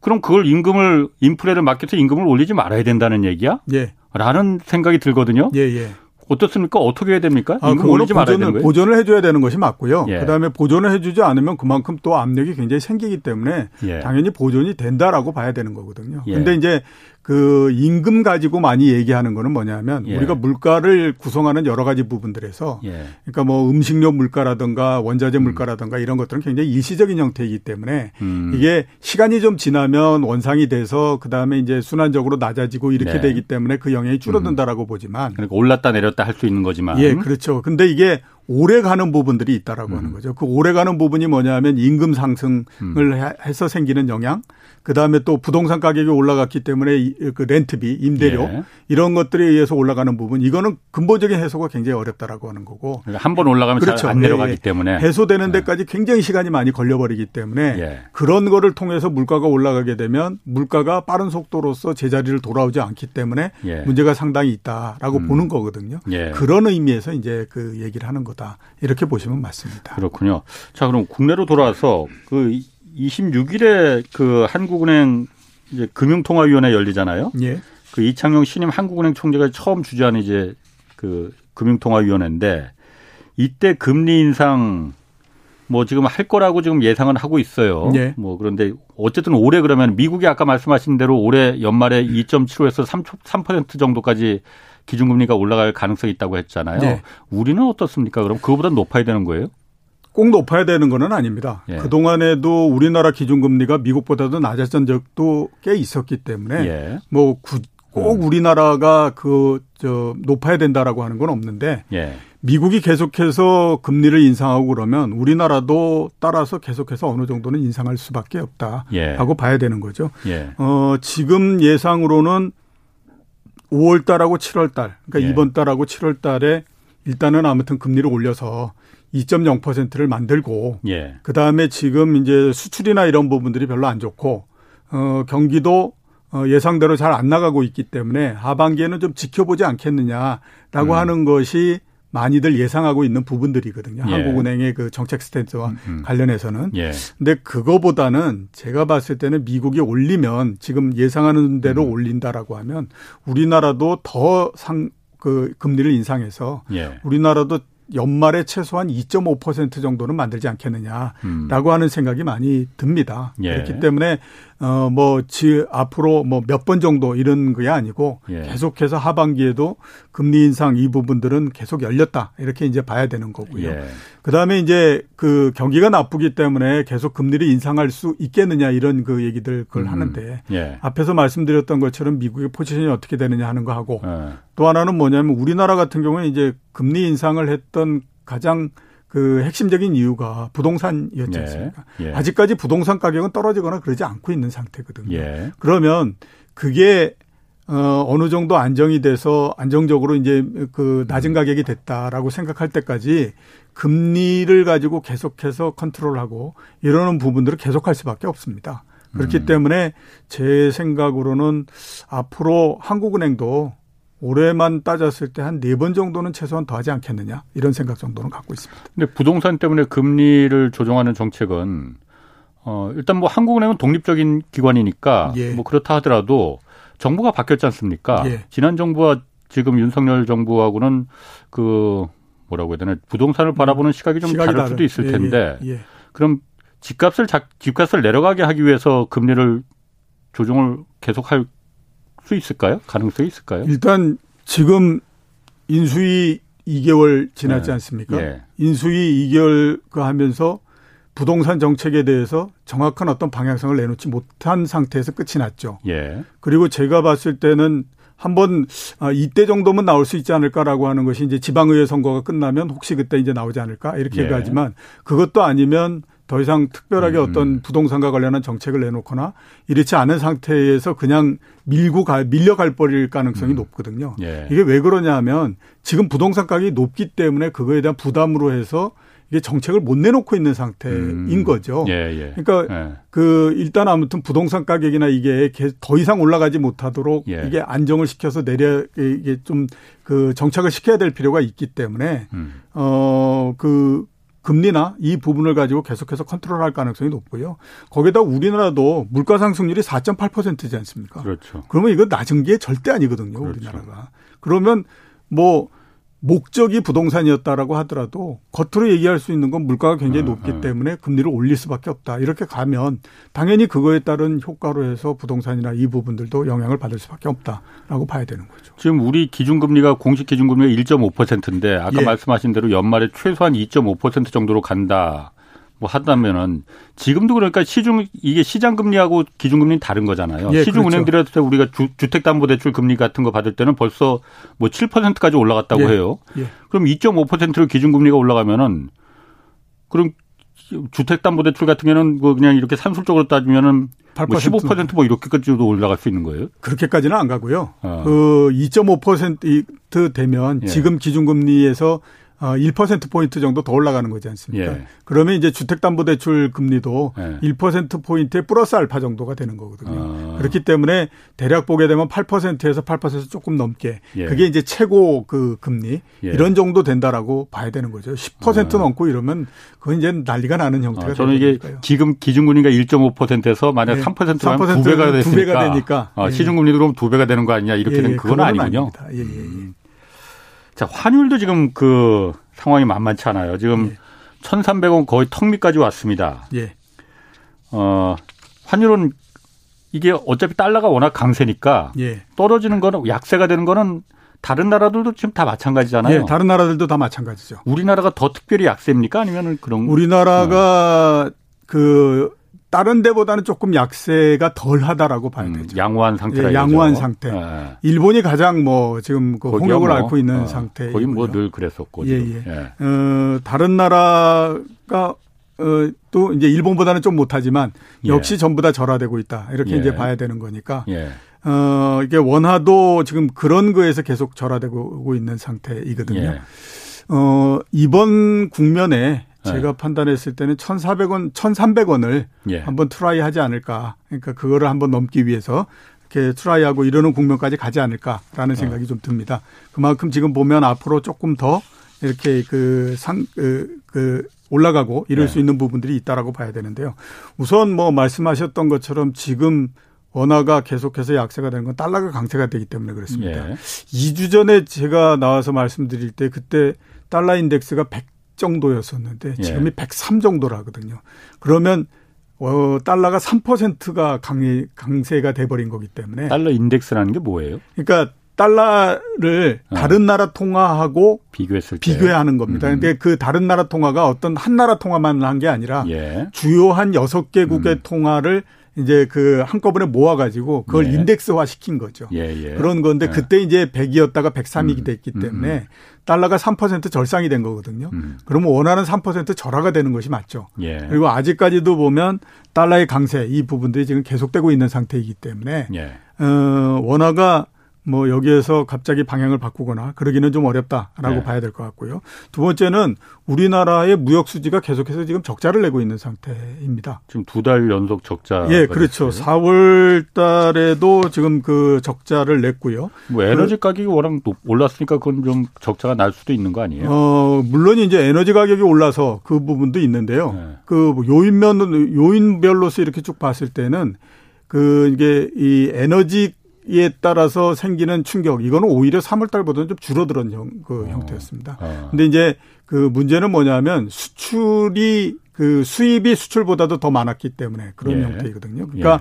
Speaker 1: 그럼 그걸 임금을 인플레를 막기 위해서 임금을 올리지 말아야 된다는 얘기야?
Speaker 3: 예.
Speaker 1: 라는 생각이 들거든요.
Speaker 3: 예, 예.
Speaker 1: 어떻습니까? 어떻게 해야 됩니까?
Speaker 3: 아, 되는 거예요? 보존을 해줘야 되는 것이 맞고요. 예. 그다음에 보존을 해주지 않으면 그만큼 또 압력이 굉장히 생기기 때문에 예. 당연히 보존이 된다라고 봐야 되는 거거든요. 예. 근데 이제 그 임금 가지고 많이 얘기하는 거는 뭐냐면 예. 우리가 물가를 구성하는 여러 가지 부분들에서 예. 그러니까 뭐 음식료 물가라든가 원자재 음. 물가라든가 이런 것들은 굉장히 일시적인 형태이기 때문에 음. 이게 시간이 좀 지나면 원상이 돼서 그다음에 이제 순환적으로 낮아지고 이렇게 네. 되기 때문에 그 영향이 줄어든다라고 음. 보지만
Speaker 1: 그러니까 올랐다 내렸다 할 수 있는 거지만
Speaker 3: 예, 그렇죠. 근데 이게 오래 가는 부분들이 있다라고 음. 하는 거죠. 그 오래 가는 부분이 뭐냐면 임금 상승을 음. 해서 생기는 영향 그 다음에 또 부동산 가격이 올라갔기 때문에 그 렌트비, 임대료 예. 이런 것들에 의해서 올라가는 부분 이거는 근본적인 해소가 굉장히 어렵다라고 하는 거고
Speaker 1: 그러니까 한번 올라가면 그렇죠. 안 내려가기 예, 예. 때문에
Speaker 3: 해소되는 예. 데까지 굉장히 시간이 많이 걸려버리기 때문에 예. 그런 거를 통해서 물가가 올라가게 되면 물가가 빠른 속도로서 제자리를 돌아오지 않기 때문에 예. 문제가 상당히 있다라고 음. 보는 거거든요. 그런 의미에서 이제 그 얘기를 하는 거다 이렇게 보시면 맞습니다.
Speaker 1: 그렇군요. 자 그럼 국내로 돌아와서 그 26일에 그 한국은행 이제 금융통화위원회 열리잖아요.
Speaker 3: 예.
Speaker 1: 그 이창용 신임 한국은행 총재가 처음 주재한 이제 그 금융통화위원회인데 이때 금리 인상 뭐 지금 할 거라고 지금 예상은 하고 있어요.
Speaker 3: 예.
Speaker 1: 뭐 그런데 어쨌든 올해 그러면 미국이 아까 말씀하신 대로 올해 연말에 2.75에서 3, 3% 정도까지 기준금리가 올라갈 가능성이 있다고 했잖아요. 예. 우리는 어떻습니까? 그럼 그거보다 높아야 되는 거예요?
Speaker 3: 꼭 높아야 되는 건 아닙니다. 예. 그동안에도 우리나라 기준금리가 미국보다도 낮았던 적도 꽤 있었기 때문에 예. 뭐꼭 음. 우리나라가 그 저 높아야 된다라고 하는 건 없는데
Speaker 1: 예.
Speaker 3: 미국이 계속해서 금리를 인상하고 그러면 우리나라도 따라서 계속해서 어느 정도는 인상할 수밖에 없다라고 예. 봐야 되는 거죠.
Speaker 1: 예.
Speaker 3: 어 지금 예상으로는 5월 달하고 7월 달 그러니까 예. 이번 달하고 7월 달에 일단은 아무튼 금리를 올려서 2.0%를 만들고
Speaker 1: 예.
Speaker 3: 그다음에 지금 이제 수출이나 이런 부분들이 별로 안 좋고 어 경기도 어 예상대로 잘 안 나가고 있기 때문에 하반기에는 좀 지켜보지 않겠느냐라고 음. 하는 것이 많이들 예상하고 있는 부분들이거든요. 예. 한국은행의 그 정책 스탠스와 음, 음. 관련해서는.
Speaker 1: 예.
Speaker 3: 근데 그거보다는 제가 봤을 때는 미국이 올리면 지금 예상하는 대로 음. 올린다라고 하면 우리나라도 더 상 그 금리를 인상해서
Speaker 1: 예.
Speaker 3: 우리나라도 연말에 최소한 2.5% 정도는 만들지 않겠느냐라고 음. 하는 생각이 많이 듭니다.
Speaker 1: 예.
Speaker 3: 그렇기 때문에 어뭐 앞으로 뭐 몇 번 정도 이런 게 아니고 예. 계속해서 하반기에도 금리 인상 이 부분들은 계속 열렸다 이렇게 이제 봐야 되는 거고요.
Speaker 1: 예.
Speaker 3: 그다음에 이제 그 경기가 나쁘기 때문에 계속 금리를 인상할 수 있겠느냐 이런 그 얘기들 그걸 음. 하는데
Speaker 1: 예.
Speaker 3: 앞에서 말씀드렸던 것처럼 미국의 포지션이 어떻게 되느냐 하는 거 하고
Speaker 1: 예.
Speaker 3: 또 하나는 뭐냐면 우리나라 같은 경우는 이제 금리 인상을 했던 가장 그 핵심적인 이유가 부동산이었지 예. 않습니까?
Speaker 1: 예.
Speaker 3: 아직까지 부동산 가격은 떨어지거나 그러지 않고 있는 상태거든요.
Speaker 1: 예.
Speaker 3: 그러면 그게 어 어느 정도 안정이 돼서 안정적으로 이제 그 낮은 가격이 됐다라고 생각할 때까지 금리를 가지고 계속해서 컨트롤하고 이러는 부분들을 계속할 수밖에 없습니다. 그렇기 음. 때문에 제 생각으로는 앞으로 한국은행도 올해만 따졌을 때 한 네 번 정도는 최소한 더 하지 않겠느냐 이런 생각 정도는 갖고 있습니다.
Speaker 1: 근데 부동산 때문에 금리를 조정하는 정책은 어 일단 뭐 한국은행은 독립적인 기관이니까
Speaker 3: 예.
Speaker 1: 뭐 그렇다 하더라도 정부가 바뀌었지 않습니까?
Speaker 3: 예.
Speaker 1: 지난 정부와 지금 윤석열 정부하고는 그 뭐라고 해야 되나 부동산을 바라보는 시각이 좀 시각이 다를 다른. 수도 있을 예, 예. 텐데
Speaker 3: 예,
Speaker 1: 그럼 집값을 집값을 내려가게 하기 위해서 금리를 조정을 계속할 수 있을까요? 가능성이 있을까요?
Speaker 3: 일단 지금 인수위 2개월 지났지 네. 않습니까?
Speaker 1: 예.
Speaker 3: 인수위 2개월 그 하면서 부동산 정책에 대해서 정확한 어떤 방향성을 내놓지 못한 상태에서 끝이 났죠.
Speaker 1: 예.
Speaker 3: 그리고 제가 봤을 때는 한번 아, 이때 정도면 나올 수 있지 않을까라고 하는 것이 이제 지방의회 선거가 끝나면 혹시 그때 이제 나오지 않을까 이렇게 예. 얘기하지만 그것도 아니면 더 이상 특별하게 음. 어떤 부동산과 관련한 정책을 내놓거나 이렇지 않은 상태에서 그냥 밀고 가 밀려갈 버릴 가능성이 음. 높거든요. 예. 이게 왜 그러냐 하면 지금 부동산 가격이 높기 때문에 그거에 대한 부담으로 해서 이게 정책을 못 내놓고 있는 상태인 음. 거죠. 예, 예. 그러니까 예. 그 일단 아무튼 부동산 가격이나 이게 더 이상 올라가지 못하도록 예. 이게 안정을 시켜서 내려 이게 좀 그 정착을 시켜야 될 필요가 있기 때문에 음. 어그 금리나 이 부분을 가지고 계속해서 컨트롤할 가능성이 높고요. 거기다 우리나라도 물가 상승률이 4.8%지 않습니까? 그렇죠. 그러면 이거 낮은 게 절대 아니거든요, 그렇죠. 우리나라가. 그러면 뭐 목적이 부동산이었다라고 하더라도 겉으로 얘기할 수 있는 건 물가가 굉장히 아, 높기 아. 때문에 금리를 올릴 수밖에 없다. 이렇게 가면 당연히 그거에 따른 효과로 해서 부동산이나 이 부분들도 영향을 받을 수밖에 없다라고 봐야 되는 거죠.
Speaker 1: 지금 우리 기준금리가 공식 기준금리가 1.5%인데 아까 예. 말씀하신 대로 연말에 최소한 2.5% 정도로 간다. 뭐 한다면은 지금도 그러니까 시중 이게 시장 금리하고 기준 금리는 다른 거잖아요. 예, 시중 그렇죠. 은행들한테 우리가 주, 택담보대출 금리 같은 거 받을 때는 벌써 뭐 7%까지 올라갔다고 예, 해요. 예. 그럼 2.5%로 기준 금리가 올라가면은 그럼 주택담보대출 같은 경우는 뭐 그냥 이렇게 산술적으로 따지면은 뭐 15%뭐 이렇게까지도 올라갈 수 있는 거예요?
Speaker 3: 그렇게까지는 안 가고요. 어. 그2.5% 되면 예. 지금 기준금리에서 어, 1%포인트 정도 더 올라가는 거지 않습니까? 예. 그러면 이제 주택담보대출 금리도 예. 1%포인트에 플러스 알파 정도가 되는 거거든요. 아. 그렇기 때문에 대략 보게 되면 8%에서 8% 조금 넘게 예. 그게 이제 최고 그 금리 예. 이런 정도 된다라고 봐야 되는 거죠. 10% 아. 넘고 이러면 그건 이제 난리가 나는 형태가
Speaker 1: 아, 저는 이게 거니까요. 지금 기준금리가 1.5%에서 만약 예. 3%면 3% 2배가 됐으니까 2배가 되니까 아, 시중금리도 그럼 2배가 되는 거 아니냐 이렇게 는 그건 아니군요. 예, 예, 예. 음. 자, 환율도 지금 그 상황이 만만치 않아요. 지금 예. 1,300원 거의 턱 밑까지 왔습니다. 예. 어, 환율은 이게 어차피 달러가 워낙 강세니까 예. 떨어지는 거는 약세가 되는 거는 다른 나라들도 지금 다 마찬가지잖아요.
Speaker 3: 예, 다른 나라들도 다 마찬가지죠.
Speaker 1: 우리나라가 더 특별히 약세입니까? 아니면은 그런
Speaker 3: 우리나라가 어. 그 다른 데보다는 조금 약세가 덜하다라고 봐야 음, 되죠.
Speaker 1: 양호한 상태라
Speaker 3: 예, 양호한 상태. 네. 일본이 가장 뭐 지금 그 홍역을 뭐, 앓고 있는 어, 상태.
Speaker 1: 거기 뭐늘 그랬었고.
Speaker 3: 예, 예. 예. 어, 다른 나라가 어, 또 이제 일본보다는 좀 못하지만 예. 역시 예. 전부 다 절하되고 있다. 이렇게 예. 이제 봐야 되는 거니까. 예. 어, 이게 원화도 지금 그런 거에서 계속 절하되고 있는 상태이거든요. 예. 어, 이번 국면에 제가 네. 판단했을 때는 1,400원, 1,300원을 예. 한번 try 하지 않을까. 그러니까 그거를 한번 넘기 위해서 이렇게 try하고 이러는 국면까지 가지 않을까라는 생각이 어. 좀 듭니다. 그만큼 지금 보면 앞으로 조금 더 이렇게 그 상, 그, 그 올라가고 이럴 네. 수 있는 부분들이 있다라고 봐야 되는데요. 우선 뭐 말씀하셨던 것처럼 지금 원화가 계속해서 약세가 되는 건 달러가 강세가 되기 때문에 그렇습니다. 예. 2주 전에 제가 나와서 말씀드릴 때 그때 달러 인덱스가 100 정도였었는데 예. 지금이 예. 103 정도라거든요. 그러면 어, 달러가 3%가 강해, 강세가 돼버린 거기 때문에.
Speaker 1: 달러 인덱스라는 게 뭐예요?
Speaker 3: 그러니까 달러를 어. 다른 나라 통화하고 비교했을 때 비교하는 겁니다. 음. 근데 그 다른 나라 통화가 어떤 한 나라 통화만 한 게 아니라 예. 주요 한 여섯 개국의 음. 통화를 이제 그 한꺼번에 모아가지고 그걸 예. 인덱스화 시킨 거죠. 예, 예. 그런 건데 예. 그때 이제 100이었다가 103이 음. 됐기 음, 때문에 음. 달러가 3% 절상이 된 거거든요. 음. 그러면 원하는 3% 절하가 되는 것이 맞죠. 예. 그리고 아직까지도 보면 달러의 강세 이 부분들이 지금 계속되고 있는 상태이기 때문에 예. 어, 원화가 뭐 여기에서 갑자기 방향을 바꾸거나 그러기는 좀 어렵다라고 네. 봐야 될 것 같고요. 두 번째는 우리나라의 무역 수지가 계속해서 지금 적자를 내고 있는 상태입니다.
Speaker 1: 지금 두 달 연속 적자.
Speaker 3: 예, 그렇죠. 됐어요. 4월 달에도 지금 그 적자를 냈고요.
Speaker 1: 뭐 에너지 그, 가격이 워낙 올랐으니까 그건 좀 적자가 날 수도 있는 거 아니에요?
Speaker 3: 어, 물론 이제 에너지 가격이 올라서 그 부분도 있는데요. 네. 그 요인면 요인별로서 이렇게 쭉 봤을 때는 그 이게 이 에너지 에 따라서 생기는 충격 이거는 오히려 3월 달보다는 좀 줄어드는 형, 그 어. 형태였습니다. 어. 근데 이제 그 문제는 뭐냐면 수출이 그 수입이 수출보다도 더 많았기 때문에 그런 예. 형태이거든요. 그러니까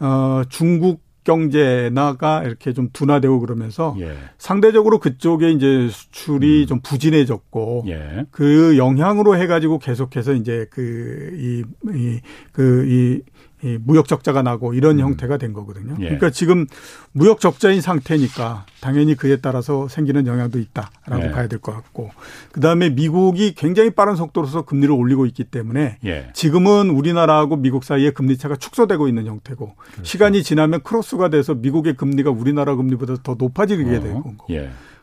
Speaker 3: 예. 어 중국 경제나가 이렇게 좀 둔화되고 그러면서 예. 상대적으로 그쪽에 이제 수출이 음. 좀 부진해졌고 예. 그 영향으로 해가지고 계속해서 이제 그 이 이 그이 이 무역 적자가 나고 이런 음. 형태가 된 거거든요. 예. 그러니까 지금 무역 적자인 상태니까 당연히 그에 따라서 생기는 영향도 있다라고 예. 봐야 될 것 같고 그다음에 미국이 굉장히 빠른 속도로서 금리를 올리고 있기 때문에 예. 지금은 우리나라하고 미국 사이에 금리 차가 축소되고 있는 형태고 그렇죠. 시간이 지나면 크로스가 돼서 미국의 금리가 우리나라 금리보다 더 높아지게 어. 되는 거고.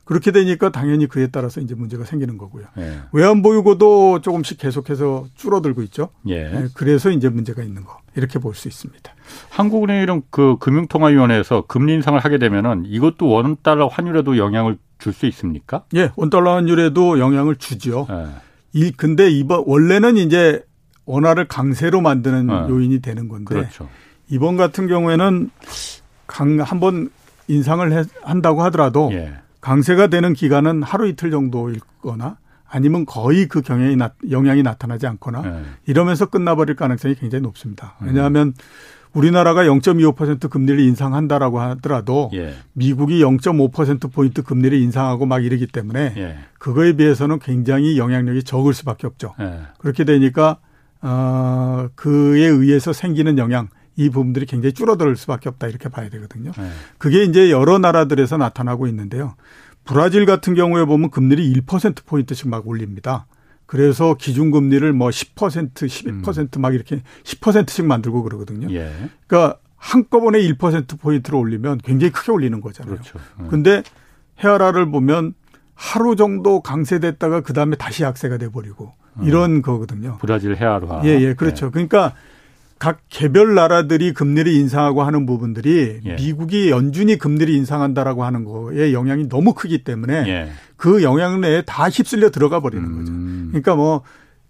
Speaker 3: 예. 그렇게 되니까 당연히 그에 따라서 이제 문제가 생기는 거고요. 예. 외환 보유고도 조금씩 계속해서 줄어들고 있죠. 예. 예. 그래서 이제 문제가 있는 거 이렇게 볼 수 있습니다.
Speaker 1: 한국은행이랑 그 금융통화위원회에서 금리 인상을 하게 되면은 이것도 원 달러 환율에도 영향을 줄 수 있습니까?
Speaker 3: 예, 원 달러 환율에도 영향을 주죠. 예. 이 근데 이번 원래는 이제 원화를 강세로 만드는 예. 요인이 되는 건데 그렇죠. 이번 같은 경우에는 강 한번 인상을 해, 한다고 하더라도 예. 강세가 되는 기간은 하루 이틀 정도일거나 아니면 거의 그 경향이 나, 영향이 나타나지 않거나 네. 이러면서 끝나버릴 가능성이 굉장히 높습니다. 음. 왜냐하면 우리나라가 0.25% 금리를 인상한다라고 하더라도 예. 미국이 0.5% 포인트 금리를 인상하고 막 이러기 때문에 예. 그거에 비해서는 굉장히 영향력이 적을 수밖에 없죠. 예. 그렇게 되니까 어 그에 의해서 생기는 영향 이 부분들이 굉장히 줄어들 수밖에 없다 이렇게 봐야 되거든요. 네. 그게 이제 여러 나라들에서 나타나고 있는데요. 브라질 같은 경우에 보면 금리를 1% 포인트씩 막 올립니다. 그래서 기준금리를 뭐 10%, 12%막 음. 이렇게 10%씩 만들고 그러거든요. 예. 그러니까 한꺼번에 1% 포인트를 올리면 굉장히 크게 올리는 거잖아요. 그렇죠. 예. 근데 헤아라를 보면 하루 정도 강세됐다가 그 다음에 다시 약세가 돼버리고 어. 이런 거거든요.
Speaker 1: 브라질 헤아라.
Speaker 3: 예, 예, 그렇죠. 예. 그러니까 각 개별 나라들이 금리를 인상하고 하는 부분들이 예. 미국이 연준이 금리를 인상한다라고 하는 거에 영향이 너무 크기 때문에 예. 그 영향 내에 다 휩쓸려 들어가 버리는 음. 거죠. 그러니까 뭐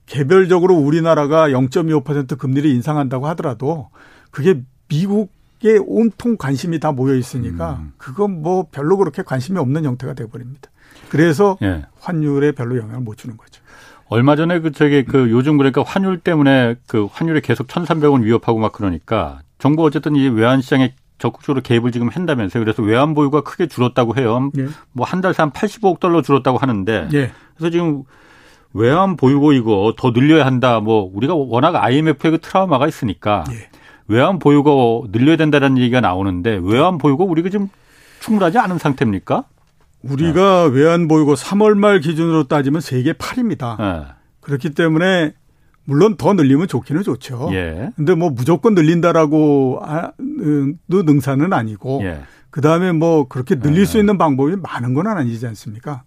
Speaker 3: 개별적으로 우리나라가 0.25% 금리를 인상한다고 하더라도 그게 미국에 온통 관심이 다 모여 있으니까 음. 그건 뭐 별로 그렇게 관심이 없는 형태가 돼 버립니다. 그래서 예. 환율에 별로 영향을 못 주는 거죠.
Speaker 1: 얼마 전에 그 저기 그 요즘 그러니까 환율 때문에 그 환율이 계속 1,300원 위협하고 막 그러니까 정부 어쨌든 이 외환 시장에 적극적으로 개입을 지금 한다면서요. 그래서 외환 보유가 크게 줄었다고 해요. 예. 뭐한 달새 한 85억 달러 줄었다고 하는데 예. 그래서 지금 외환 보유고 이거 더 늘려야 한다. 뭐 우리가 워낙 IMF의 그 트라우마가 있으니까 예. 외환 보유고 늘려야 된다는 얘기가 나오는데 외환 보유고 우리가 지금 충분하지 않은 상태입니까?
Speaker 3: 우리가 네. 외환 보유고 3월 말 기준으로 따지면 세계 8입니다. 네. 그렇기 때문에 물론 더 늘리면 좋기는 좋죠. 예. 근데 뭐 무조건 늘린다라고 능사는 아니고 예. 그다음에 뭐 그렇게 늘릴 예. 수 있는 방법이 많은 건 아니지 않습니까?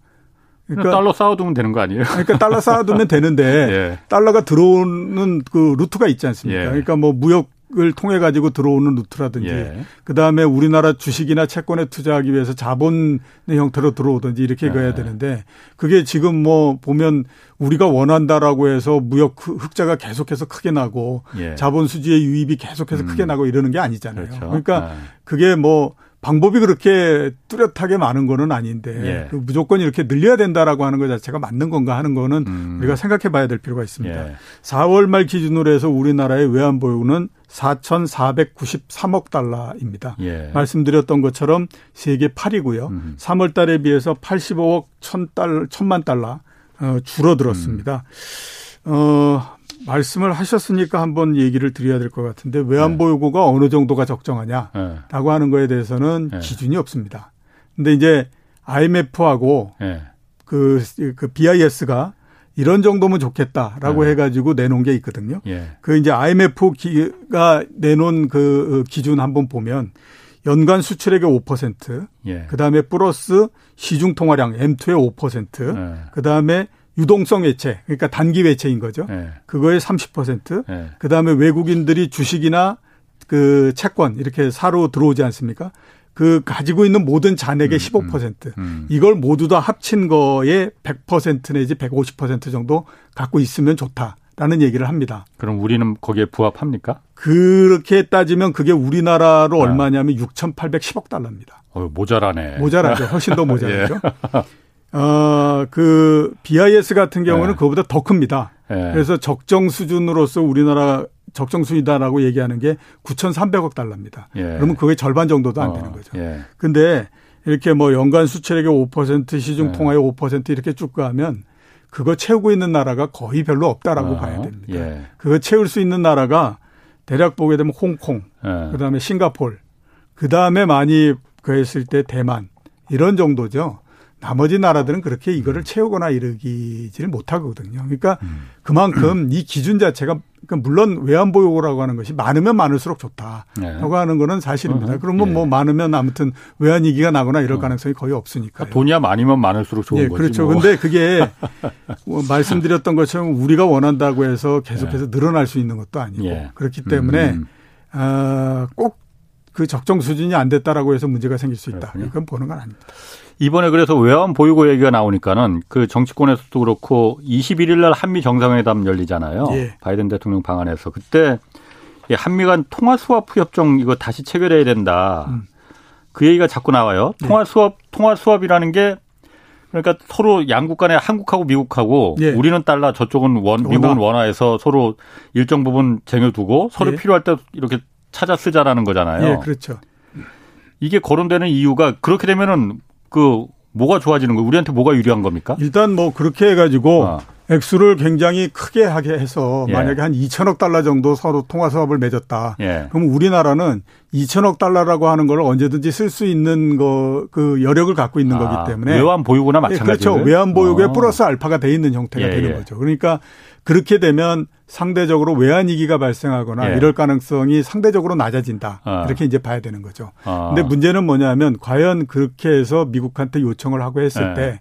Speaker 1: 그러니까 달러 쌓아두면 되는 거 아니에요?
Speaker 3: 그러니까 달러 쌓아두면 되는데 예. 달러가 들어오는 그 루트가 있지 않습니까? 예. 그러니까 뭐 무역 을 통해 가지고 들어오는 루트라든지 예. 그다음에 우리나라 주식이나 채권에 투자하기 위해서 자본의 형태로 들어오든지 이렇게 예. 가야 되는데 그게 지금 뭐 보면 우리가 원한다라고 해서 무역 흑자가 계속해서 크게 나고 예. 자본 수지의 유입이 계속해서 음. 크게 나고 이러는 게 아니잖아요. 그렇죠. 그러니까 예. 그게 뭐 방법이 그렇게 뚜렷하게 많은 거는 아닌데 예. 그 무조건 이렇게 늘려야 된다라고 하는 것 자체가 맞는 건가 하는 거는 음. 우리가 생각해 봐야 될 필요가 있습니다. 예. 4월 말 기준으로 해서 우리나라의 외환 보유는 4,493억 달러입니다. 예. 말씀드렸던 것처럼 세계 8이고요. 음. 3월 달에 비해서 85억 1,000달 1,000만 달러 어, 줄어들었습니다. 음. 어, 말씀을 하셨으니까 한번 얘기를 드려야 될 것 같은데 외환보유고가 네. 어느 정도가 적정하냐라고 네. 하는 거에 대해서는 네. 기준이 없습니다. 근데 이제 IMF하고 네. 그, 그 BIS가 이런 정도면 좋겠다라고 네. 해가지고 내놓은 게 있거든요. 예. 그 이제 IMF가 내놓은 그 기준 한번 보면 연간 수출액의 5%, 예. 그 다음에 플러스 시중 통화량 M2의 5%, 예. 그 다음에 유동성 외채, 그러니까 단기 외채인 거죠. 네. 그거의 30%. 네. 그다음에 외국인들이 주식이나 그 채권 이렇게 사로 들어오지 않습니까? 그 가지고 있는 모든 잔액의 음, 15%. 음, 음. 이걸 모두 다 합친 거에 100% 내지 150% 정도 갖고 있으면 좋다라는 얘기를 합니다.
Speaker 1: 그럼 우리는 거기에 부합합니까?
Speaker 3: 그렇게 따지면 그게 우리나라로 아. 얼마냐면 6,810억 달러입니다.
Speaker 1: 어, 모자라네.
Speaker 3: 모자라죠. 훨씬 더 모자라죠. 예. 어, 그 BIS 같은 경우는 네. 그거보다 더 큽니다. 네. 그래서 적정 수준으로서 우리나라 적정 수준이다라고 얘기하는 게 9,300억 달러입니다. 예. 그러면 그게 절반 정도도 안 어, 되는 거죠. 예. 근데 이렇게 뭐 연간 수출액의 5% 시중 예. 통화의 5% 이렇게 쭉 가면 그거 채우고 있는 나라가 거의 별로 없다라고 어, 봐야 됩니다. 예. 그거 채울 수 있는 나라가 대략 보게 되면 홍콩, 예. 그다음에 싱가폴, 그다음에 많이 그했을 때 대만 이런 정도죠. 나머지 나라들은 그렇게 이거를 채우거나 이르기지를 못하거든요. 그러니까 음. 그만큼 이 기준 자체가 그러니까 물론 외환 보유고라고 하는 것이 많으면 많을수록 좋다라고 네. 하는 거는 사실입니다. 그러면 네. 뭐 많으면 아무튼 외환 위기가 나거나 이럴 어. 가능성이 거의 없으니까.
Speaker 1: 돈이야 많으면 많을수록 좋은 네, 거지.
Speaker 3: 그렇죠. 뭐. 근데 그게 뭐 말씀드렸던 것처럼 우리가 원한다고 해서 계속해서 네. 늘어날 수 있는 것도 아니고 예. 그렇기 때문에 음. 어, 꼭 그 적정 수준이 안 됐다라고 해서 문제가 생길 수 있다. 그렇군요. 이건 보는 건 아닙니다.
Speaker 1: 이번에 그래서 외환 보유고 얘기가 나오니까는 그 정치권에서도 그렇고 21일 날 한미 정상회담 열리잖아요. 예. 바이든 대통령 방안에서 그때 한미 간 통화 수합 협정 이거 다시 체결해야 된다. 음. 그 얘기가 자꾸 나와요. 예. 통화 수합 통화 수합이라는 게 그러니까 서로 양국 간에 한국하고 미국하고 예. 우리는 달러 저쪽은 원 미국은 원화해서 서로 일정 부분 쟁여두고 서로 예. 필요할 때 이렇게 찾아 쓰자라는 거잖아요.
Speaker 3: 예, 그렇죠.
Speaker 1: 이게 거론되는 이유가 그렇게 되면은 그 뭐가 좋아지는 거예요? 우리한테 뭐가 유리한 겁니까?
Speaker 3: 일단 뭐 그렇게 해가지고 어. 액수를 굉장히 크게 하게 해서 예. 만약에 한 2천억 달러 정도 서로 통화 사업을 맺었다. 예. 그럼 우리나라는 2천억 달러라고 하는 걸 언제든지 쓸 수 있는 거 그 여력을 갖고 있는 아, 거기 때문에
Speaker 1: 외환 보유고나 마찬가지로
Speaker 3: 예, 그렇죠. 외환 보유고에 어. 플러스 알파가 돼 있는 형태가 예, 되는 예. 거죠. 그러니까 그렇게 되면 상대적으로 외환 위기가 발생하거나 예. 이럴 가능성이 상대적으로 낮아진다. 어. 이렇게 이제 봐야 되는 거죠. 어. 근데 문제는 뭐냐면 과연 그렇게 해서 미국한테 요청을 하고 했을 예. 때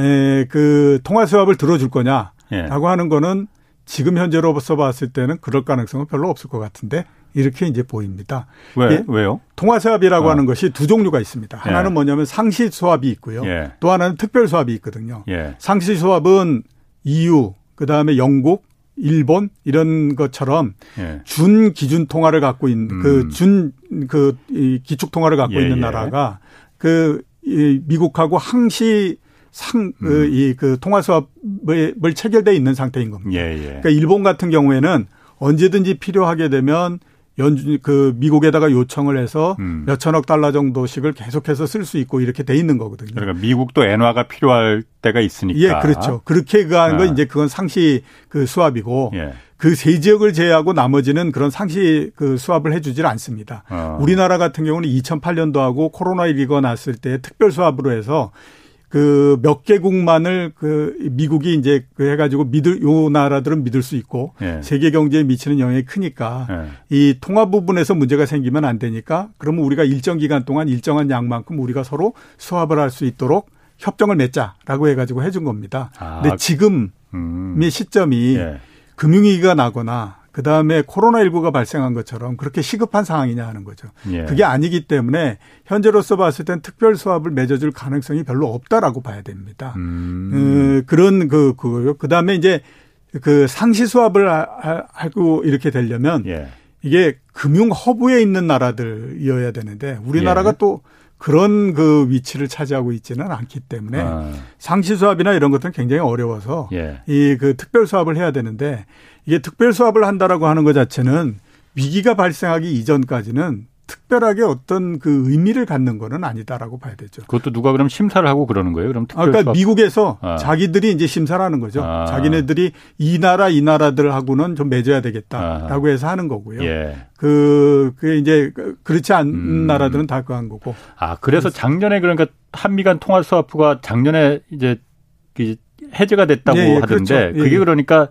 Speaker 3: 에, 그 통화 수합을 들어줄 거냐라고 예. 하는 거는 지금 현재로서 봤을 때는 그럴 가능성은 별로 없을 것 같은데 이렇게 이제 보입니다.
Speaker 1: 왜? 예? 왜요?
Speaker 3: 통화 수합이라고 어. 하는 것이 두 종류가 있습니다. 하나는 예. 뭐냐면 상시 수합이 있고요. 예. 또 하나는 특별 수합이 있거든요. 예. 상시 수합은 EU 그 다음에 영국, 일본 이런 것처럼 예. 준 기준 통화를 갖고 있는 음. 그준 그 기축 통화를 갖고 예, 있는 예. 나라가 그 이 미국하고 항시 상, 그, 음. 이, 그, 통화 수합을 체결돼 있는 상태인 겁니다. 예, 예. 그러니까 일본 같은 경우에는 언제든지 필요하게 되면 연, 그, 미국에다가 요청을 해서 음. 몇 천억 달러 정도씩을 계속해서 쓸 수 있고 이렇게 돼 있는 거거든요.
Speaker 1: 그러니까 미국도 엔화가 필요할 때가 있으니까.
Speaker 3: 예, 그렇죠. 그렇게 그하는 건 아. 이제 그건 상시 그 수합이고 예. 그세 지역을 제외하고 나머지는 그런 상시 그 수합을 해주질 않습니다. 어. 우리나라 같은 경우는 2008년도하고 코로나19가 났을 때 특별 수합으로 해서 그 몇 개국만을 그 미국이 이제 그 해가지고 믿을 요 나라들은 믿을 수 있고 예. 세계 경제에 미치는 영향이 크니까 예. 이 통화 부분에서 문제가 생기면 안 되니까 그러면 우리가 일정 기간 동안 일정한 양만큼 우리가 서로 수합을 할 수 있도록 협정을 맺자라고 해가지고 해준 겁니다. 아. 근데 지금의 음. 시점이 예. 금융위기가 나거나 그 다음에 코로나19가 발생한 것처럼 그렇게 시급한 상황이냐 하는 거죠. 예. 그게 아니기 때문에 현재로서 봤을 땐 특별 수합을 맺어줄 가능성이 별로 없다라고 봐야 됩니다. 음. 그, 그런 그, 그거요. 그 다음에 이제 그 상시 수합을 하고 이렇게 되려면 예. 이게 금융 허브에 있는 나라들이어야 되는데 우리나라가 예. 또 그런 그 위치를 차지하고 있지는 않기 때문에 아. 상시 수합이나 이런 것들은 굉장히 어려워서 예. 이그 특별 수합을 해야 되는데 이게 특별 수합을 한다라고 하는 것 자체는 위기가 발생하기 이전까지는 특별하게 어떤 그 의미를 갖는 거는 아니다라고 봐야 되죠.
Speaker 1: 그것도 누가 그럼 심사를 하고 그러는 거예요? 그럼
Speaker 3: 특별 아, 그러니까 수합? 미국에서 아. 자기들이 이제 심사를 하는 거죠. 아. 자기네들이 이 나라 이 나라들하고는 좀 맺어야 되겠다라고 해서 하는 거고요. 예. 그, 그 이제 그렇지 않은 음. 나라들은 다 그한 거고.
Speaker 1: 아, 그래서 작년에 그러니까 한미 간 통화 수합부가 작년에 이제 해제가 됐다고 예, 예, 하던데 그렇죠. 그게 예, 그러니까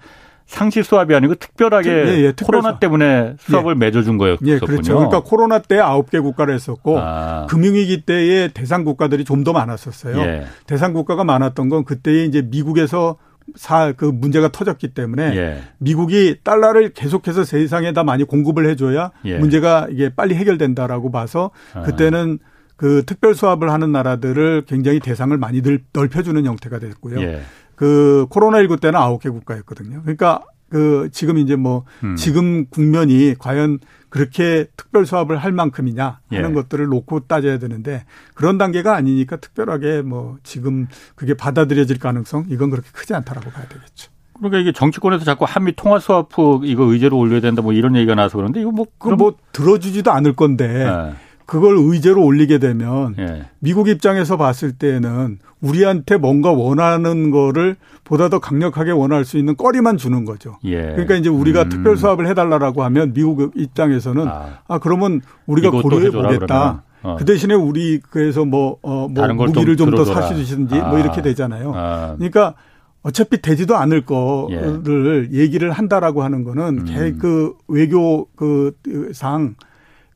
Speaker 1: 상시 수합이 아니고 특별하게 예, 예, 코로나. 때문에 수합을 예. 맺어준 거였군요. 예, 그렇죠.
Speaker 3: 그러니까 코로나 때 아홉 개 국가를 했었고 아. 금융위기 때의 대상 국가들이 좀 더 많았었어요. 예. 대상 국가가 많았던 건 그때 이제 미국에서 사, 그 문제가 터졌기 때문에 예. 미국이 달러를 계속해서 세상에다 많이 공급을 해줘야 예. 문제가 이게 빨리 해결된다라고 봐서 아. 그때는 그 특별 수합을 하는 나라들을 굉장히 대상을 많이 넓혀주는 형태가 됐고요. 예. 그 코로나19 때는 아홉 개 국가였거든요. 그러니까 그 지금 이제 뭐 음. 지금 국면이 과연 그렇게 특별 수합을 할 만큼이냐 하는 예. 것들을 놓고 따져야 되는데 그런 단계가 아니니까 특별하게 뭐 지금 그게 받아들여질 가능성 이건 그렇게 크지 않다라고 봐야 되겠죠.
Speaker 1: 그러니까 이게 정치권에서 자꾸 한미 통화 수합 이거 의제로 올려야 된다 뭐 이런 얘기가 나와서 그런데 이거 뭐
Speaker 3: 그럼 뭐 들어주지도 않을 건데 네. 그걸 의제로 올리게 되면 예. 미국 입장에서 봤을 때는 우리한테 뭔가 원하는 거를 보다 더 강력하게 원할 수 있는 꺼리만 주는 거죠. 예. 그러니까 이제 우리가 음. 특별 수합을 해달라고 하면 미국 입장에서는 아, 아 그러면 우리가 고려해 보겠다. 어. 그 대신에 우리 그래서 뭐, 어, 뭐 무기를 좀 더 사주시든지 뭐 아. 뭐 이렇게 되잖아요. 아. 그러니까 어차피 되지도 않을 거를 예. 얘기를 한다라고 하는 거는 음. 그 외교 그상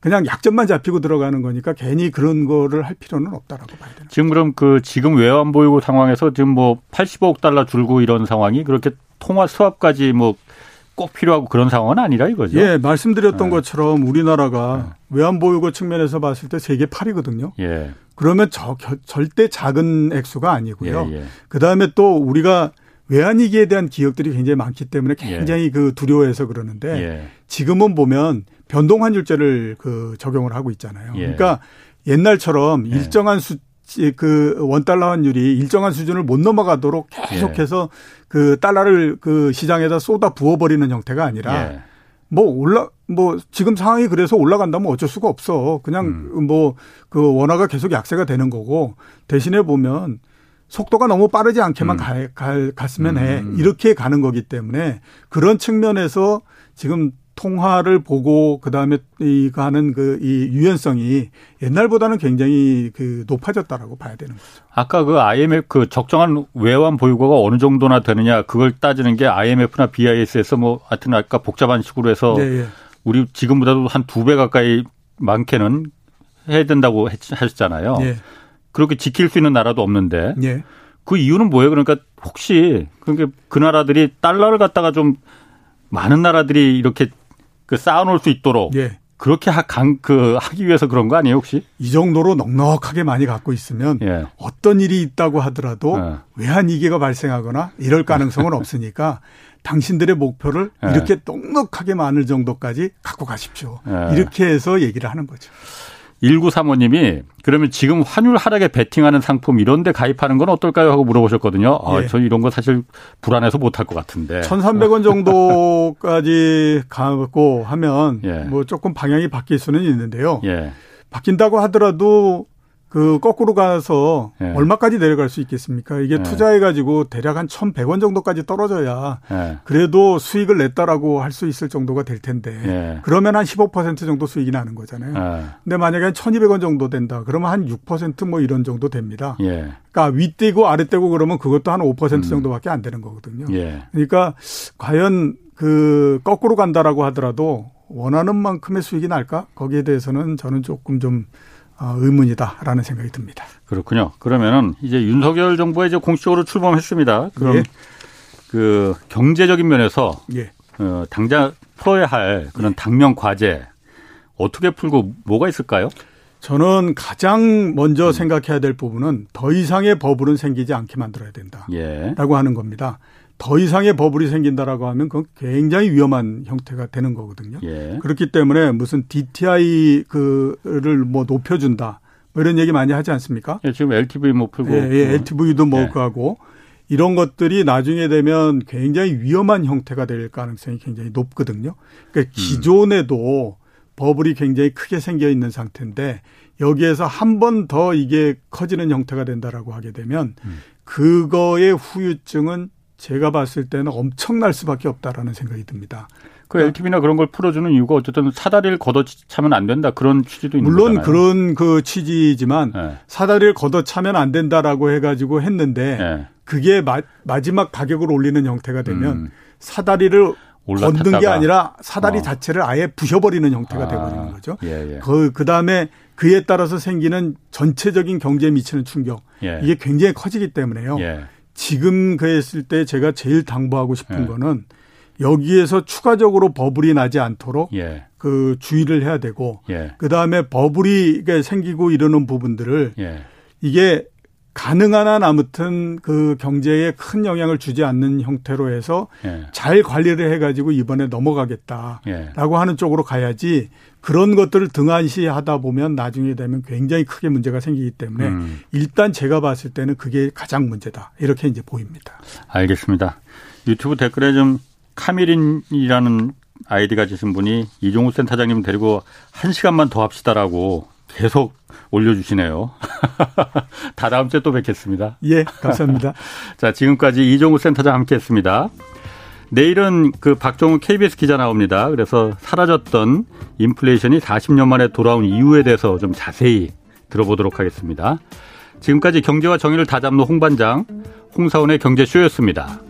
Speaker 3: 그냥 약점만 잡히고 들어가는 거니까 괜히 그런 거를 할 필요는 없다라고 봐야 되는
Speaker 1: 지금 그럼 그 지금 외환 보유고 상황에서 지금 뭐 85억 달러 줄고 이런 상황이 그렇게 통화 수합까지 뭐 꼭 필요하고 그런 상황은 아니라 이거죠.
Speaker 3: 예, 말씀드렸던 네. 것처럼 우리나라가 네. 외환 보유고 측면에서 봤을 때 세계 8위거든요. 예. 그러면 저, 절대 작은 액수가 아니고요. 예, 예. 그다음에 또 우리가 외환위기에 대한 기억들이 굉장히 많기 때문에 예. 굉장히 예. 그 두려워해서 그러는데 예. 지금은 보면 변동환율제를 그 적용을 하고 있잖아요. 예. 그러니까 옛날처럼 예. 일정한 수, 그 원달러 환율이 일정한 수준을 못 넘어가도록 계속해서 그 달러를 그 시장에다 쏟아 부어버리는 형태가 아니라 뭐 올라 뭐 지금 상황이 그래서 올라간다면 어쩔 수가 없어. 그냥 음. 뭐그 원화가 계속 약세가 되는 거고 대신에 보면 속도가 너무 빠르지 않게만 음. 가, 가, 갔으면 해. 음. 이렇게 가는 거기 때문에 그런 측면에서 지금 통화를 보고 그다음에 이 가는 그 이 유연성이 옛날보다는 굉장히 그 높아졌다라고 봐야 되는 거죠.
Speaker 1: 아까 그 IMF 그 적정한 외환 보유고가 어느 정도나 되느냐 그걸 따지는 게 IMF나 BIS에서 뭐 하여튼 아까 복잡한 식으로 해서 네, 네. 우리 지금보다도 한 두 배 가까이 많게는 해야 된다고 하셨잖아요. 네. 그렇게 지킬 수 있는 나라도 없는데 예. 그 이유는 뭐예요? 그러니까 혹시 그러니까 그 나라들이 달러를 갖다가 좀 많은 나라들이 이렇게 그 쌓아놓을 수 있도록 예. 그렇게 하, 강, 그 하기 위해서 그런 거 아니에요 혹시?
Speaker 3: 이 정도로 넉넉하게 많이 갖고 있으면 예. 어떤 일이 있다고 하더라도 예. 외환 위기가 발생하거나 이럴 가능성은 없으니까 당신들의 목표를 예. 이렇게 넉넉하게 많을 정도까지 갖고 가십시오. 예. 이렇게 해서 얘기를 하는 거죠.
Speaker 1: 1935님이 그러면 지금 환율 하락에 베팅하는 상품 이런 데 가입하는 건 어떨까요? 하고 물어보셨거든요. 아, 예. 저 이런 거 사실 불안해서 못 할 것 같은데.
Speaker 3: 1,300원 정도까지 가고 하면 예. 뭐 조금 방향이 바뀔 수는 있는데요. 예. 바뀐다고 하더라도 그 거꾸로 가서 예. 얼마까지 내려갈 수 있겠습니까? 이게 예. 투자해 가지고 대략 한 1,100원 정도까지 떨어져야 예. 그래도 수익을 냈다라고 할 수 있을 정도가 될 텐데 예. 그러면 한 15% 정도 수익이 나는 거잖아요. 예. 근데 만약에 한 1,200원 정도 된다. 그러면 한 6%뭐 이런 정도 됩니다. 예. 그러니까 윗대고 아랫대고 그러면 그것도 한5% 음. 정도밖에 안 되는 거거든요. 그러니까 과연 그 거꾸로 간다라고 하더라도 원하는 만큼의 수익이 날까? 거기에 대해서는 저는 조금 좀 어, 의문이다라는 생각이 듭니다.
Speaker 1: 그렇군요. 그러면은 이제 윤석열 정부가 이제 공식적으로 출범했습니다. 그럼 예. 그 경제적인 면에서 예. 어, 당장 풀어야 할 그런 예. 당면 과제 어떻게 풀고 뭐가 있을까요?
Speaker 3: 저는 가장 먼저 음. 생각해야 될 부분은 더 이상의 버블은 생기지 않게 만들어야 된다라고 예. 하는 겁니다. 더 이상의 버블이 생긴다라고 하면 그건 굉장히 위험한 형태가 되는 거거든요. 예. 그렇기 때문에 무슨 DTI 그를 뭐 높여준다 뭐 이런 얘기 많이 하지 않습니까?
Speaker 1: 예, 지금 LTV 뭐 풀고.
Speaker 3: 예, 예 LTV도 뭐 예. 하고 이런 것들이 나중에 되면 굉장히 위험한 형태가 될 가능성이 굉장히 높거든요. 그러니까 음. 기존에도 버블이 굉장히 크게 생겨 있는 상태인데 여기에서 한 번 더 이게 커지는 형태가 된다라고 하게 되면 음. 그거의 후유증은 제가 봤을 때는 엄청날 수밖에 없다라는 생각이 듭니다.
Speaker 1: 그 LTV나 그런 걸 풀어주는 이유가 어쨌든 사다리를 걷어차면 안 된다 그런 취지도 있는
Speaker 3: 물론 거잖아요. 그런 그 취지지만 네. 사다리를 걷어차면 안 된다라고 해가지고 했는데 네. 그게 마, 지막 가격을 올리는 형태가 되면 음. 사다리를 올라탔다가. 걷는 게 아니라 사다리 어. 자체를 아예 부셔버리는 형태가 아. 되버리는 거죠. 예, 예. 그, 그 다음에 그에 따라서 생기는 전체적인 경제에 미치는 충격. 예. 이게 굉장히 커지기 때문에요. 예. 지금 그랬을 때 제가 제일 당부하고 싶은 예. 거는 여기에서 추가적으로 버블이 나지 않도록 예. 그 주의를 해야 되고 예. 그 다음에 버블이 생기고 이러는 부분들을 예. 이게 가능한 한 아무튼 그 경제에 큰 영향을 주지 않는 형태로 해서 예. 잘 관리를 해가지고 이번에 넘어가겠다라고 예. 하는 쪽으로 가야지 그런 것들을 등한시하다 보면 나중에 되면 굉장히 크게 문제가 생기기 때문에 음. 일단 제가 봤을 때는 그게 가장 문제다 이렇게 이제 보입니다.
Speaker 1: 알겠습니다. 유튜브 댓글에 좀 카미린이라는 아이디 가지신 분이 이종우 센터장님 데리고 한 시간만 더 합시다라고 계속 올려주시네요. 다 다음 주에 또 뵙겠습니다.
Speaker 3: 예, 감사합니다.
Speaker 1: 자, 지금까지 이종우 센터장 함께 했습니다. 내일은 그 박종우 KBS 기자 나옵니다. 그래서 사라졌던 인플레이션이 40년 만에 돌아온 이유에 대해서 좀 자세히 들어보도록 하겠습니다. 지금까지 경제와 정의를 다잡는 홍반장, 홍사원의 경제쇼였습니다.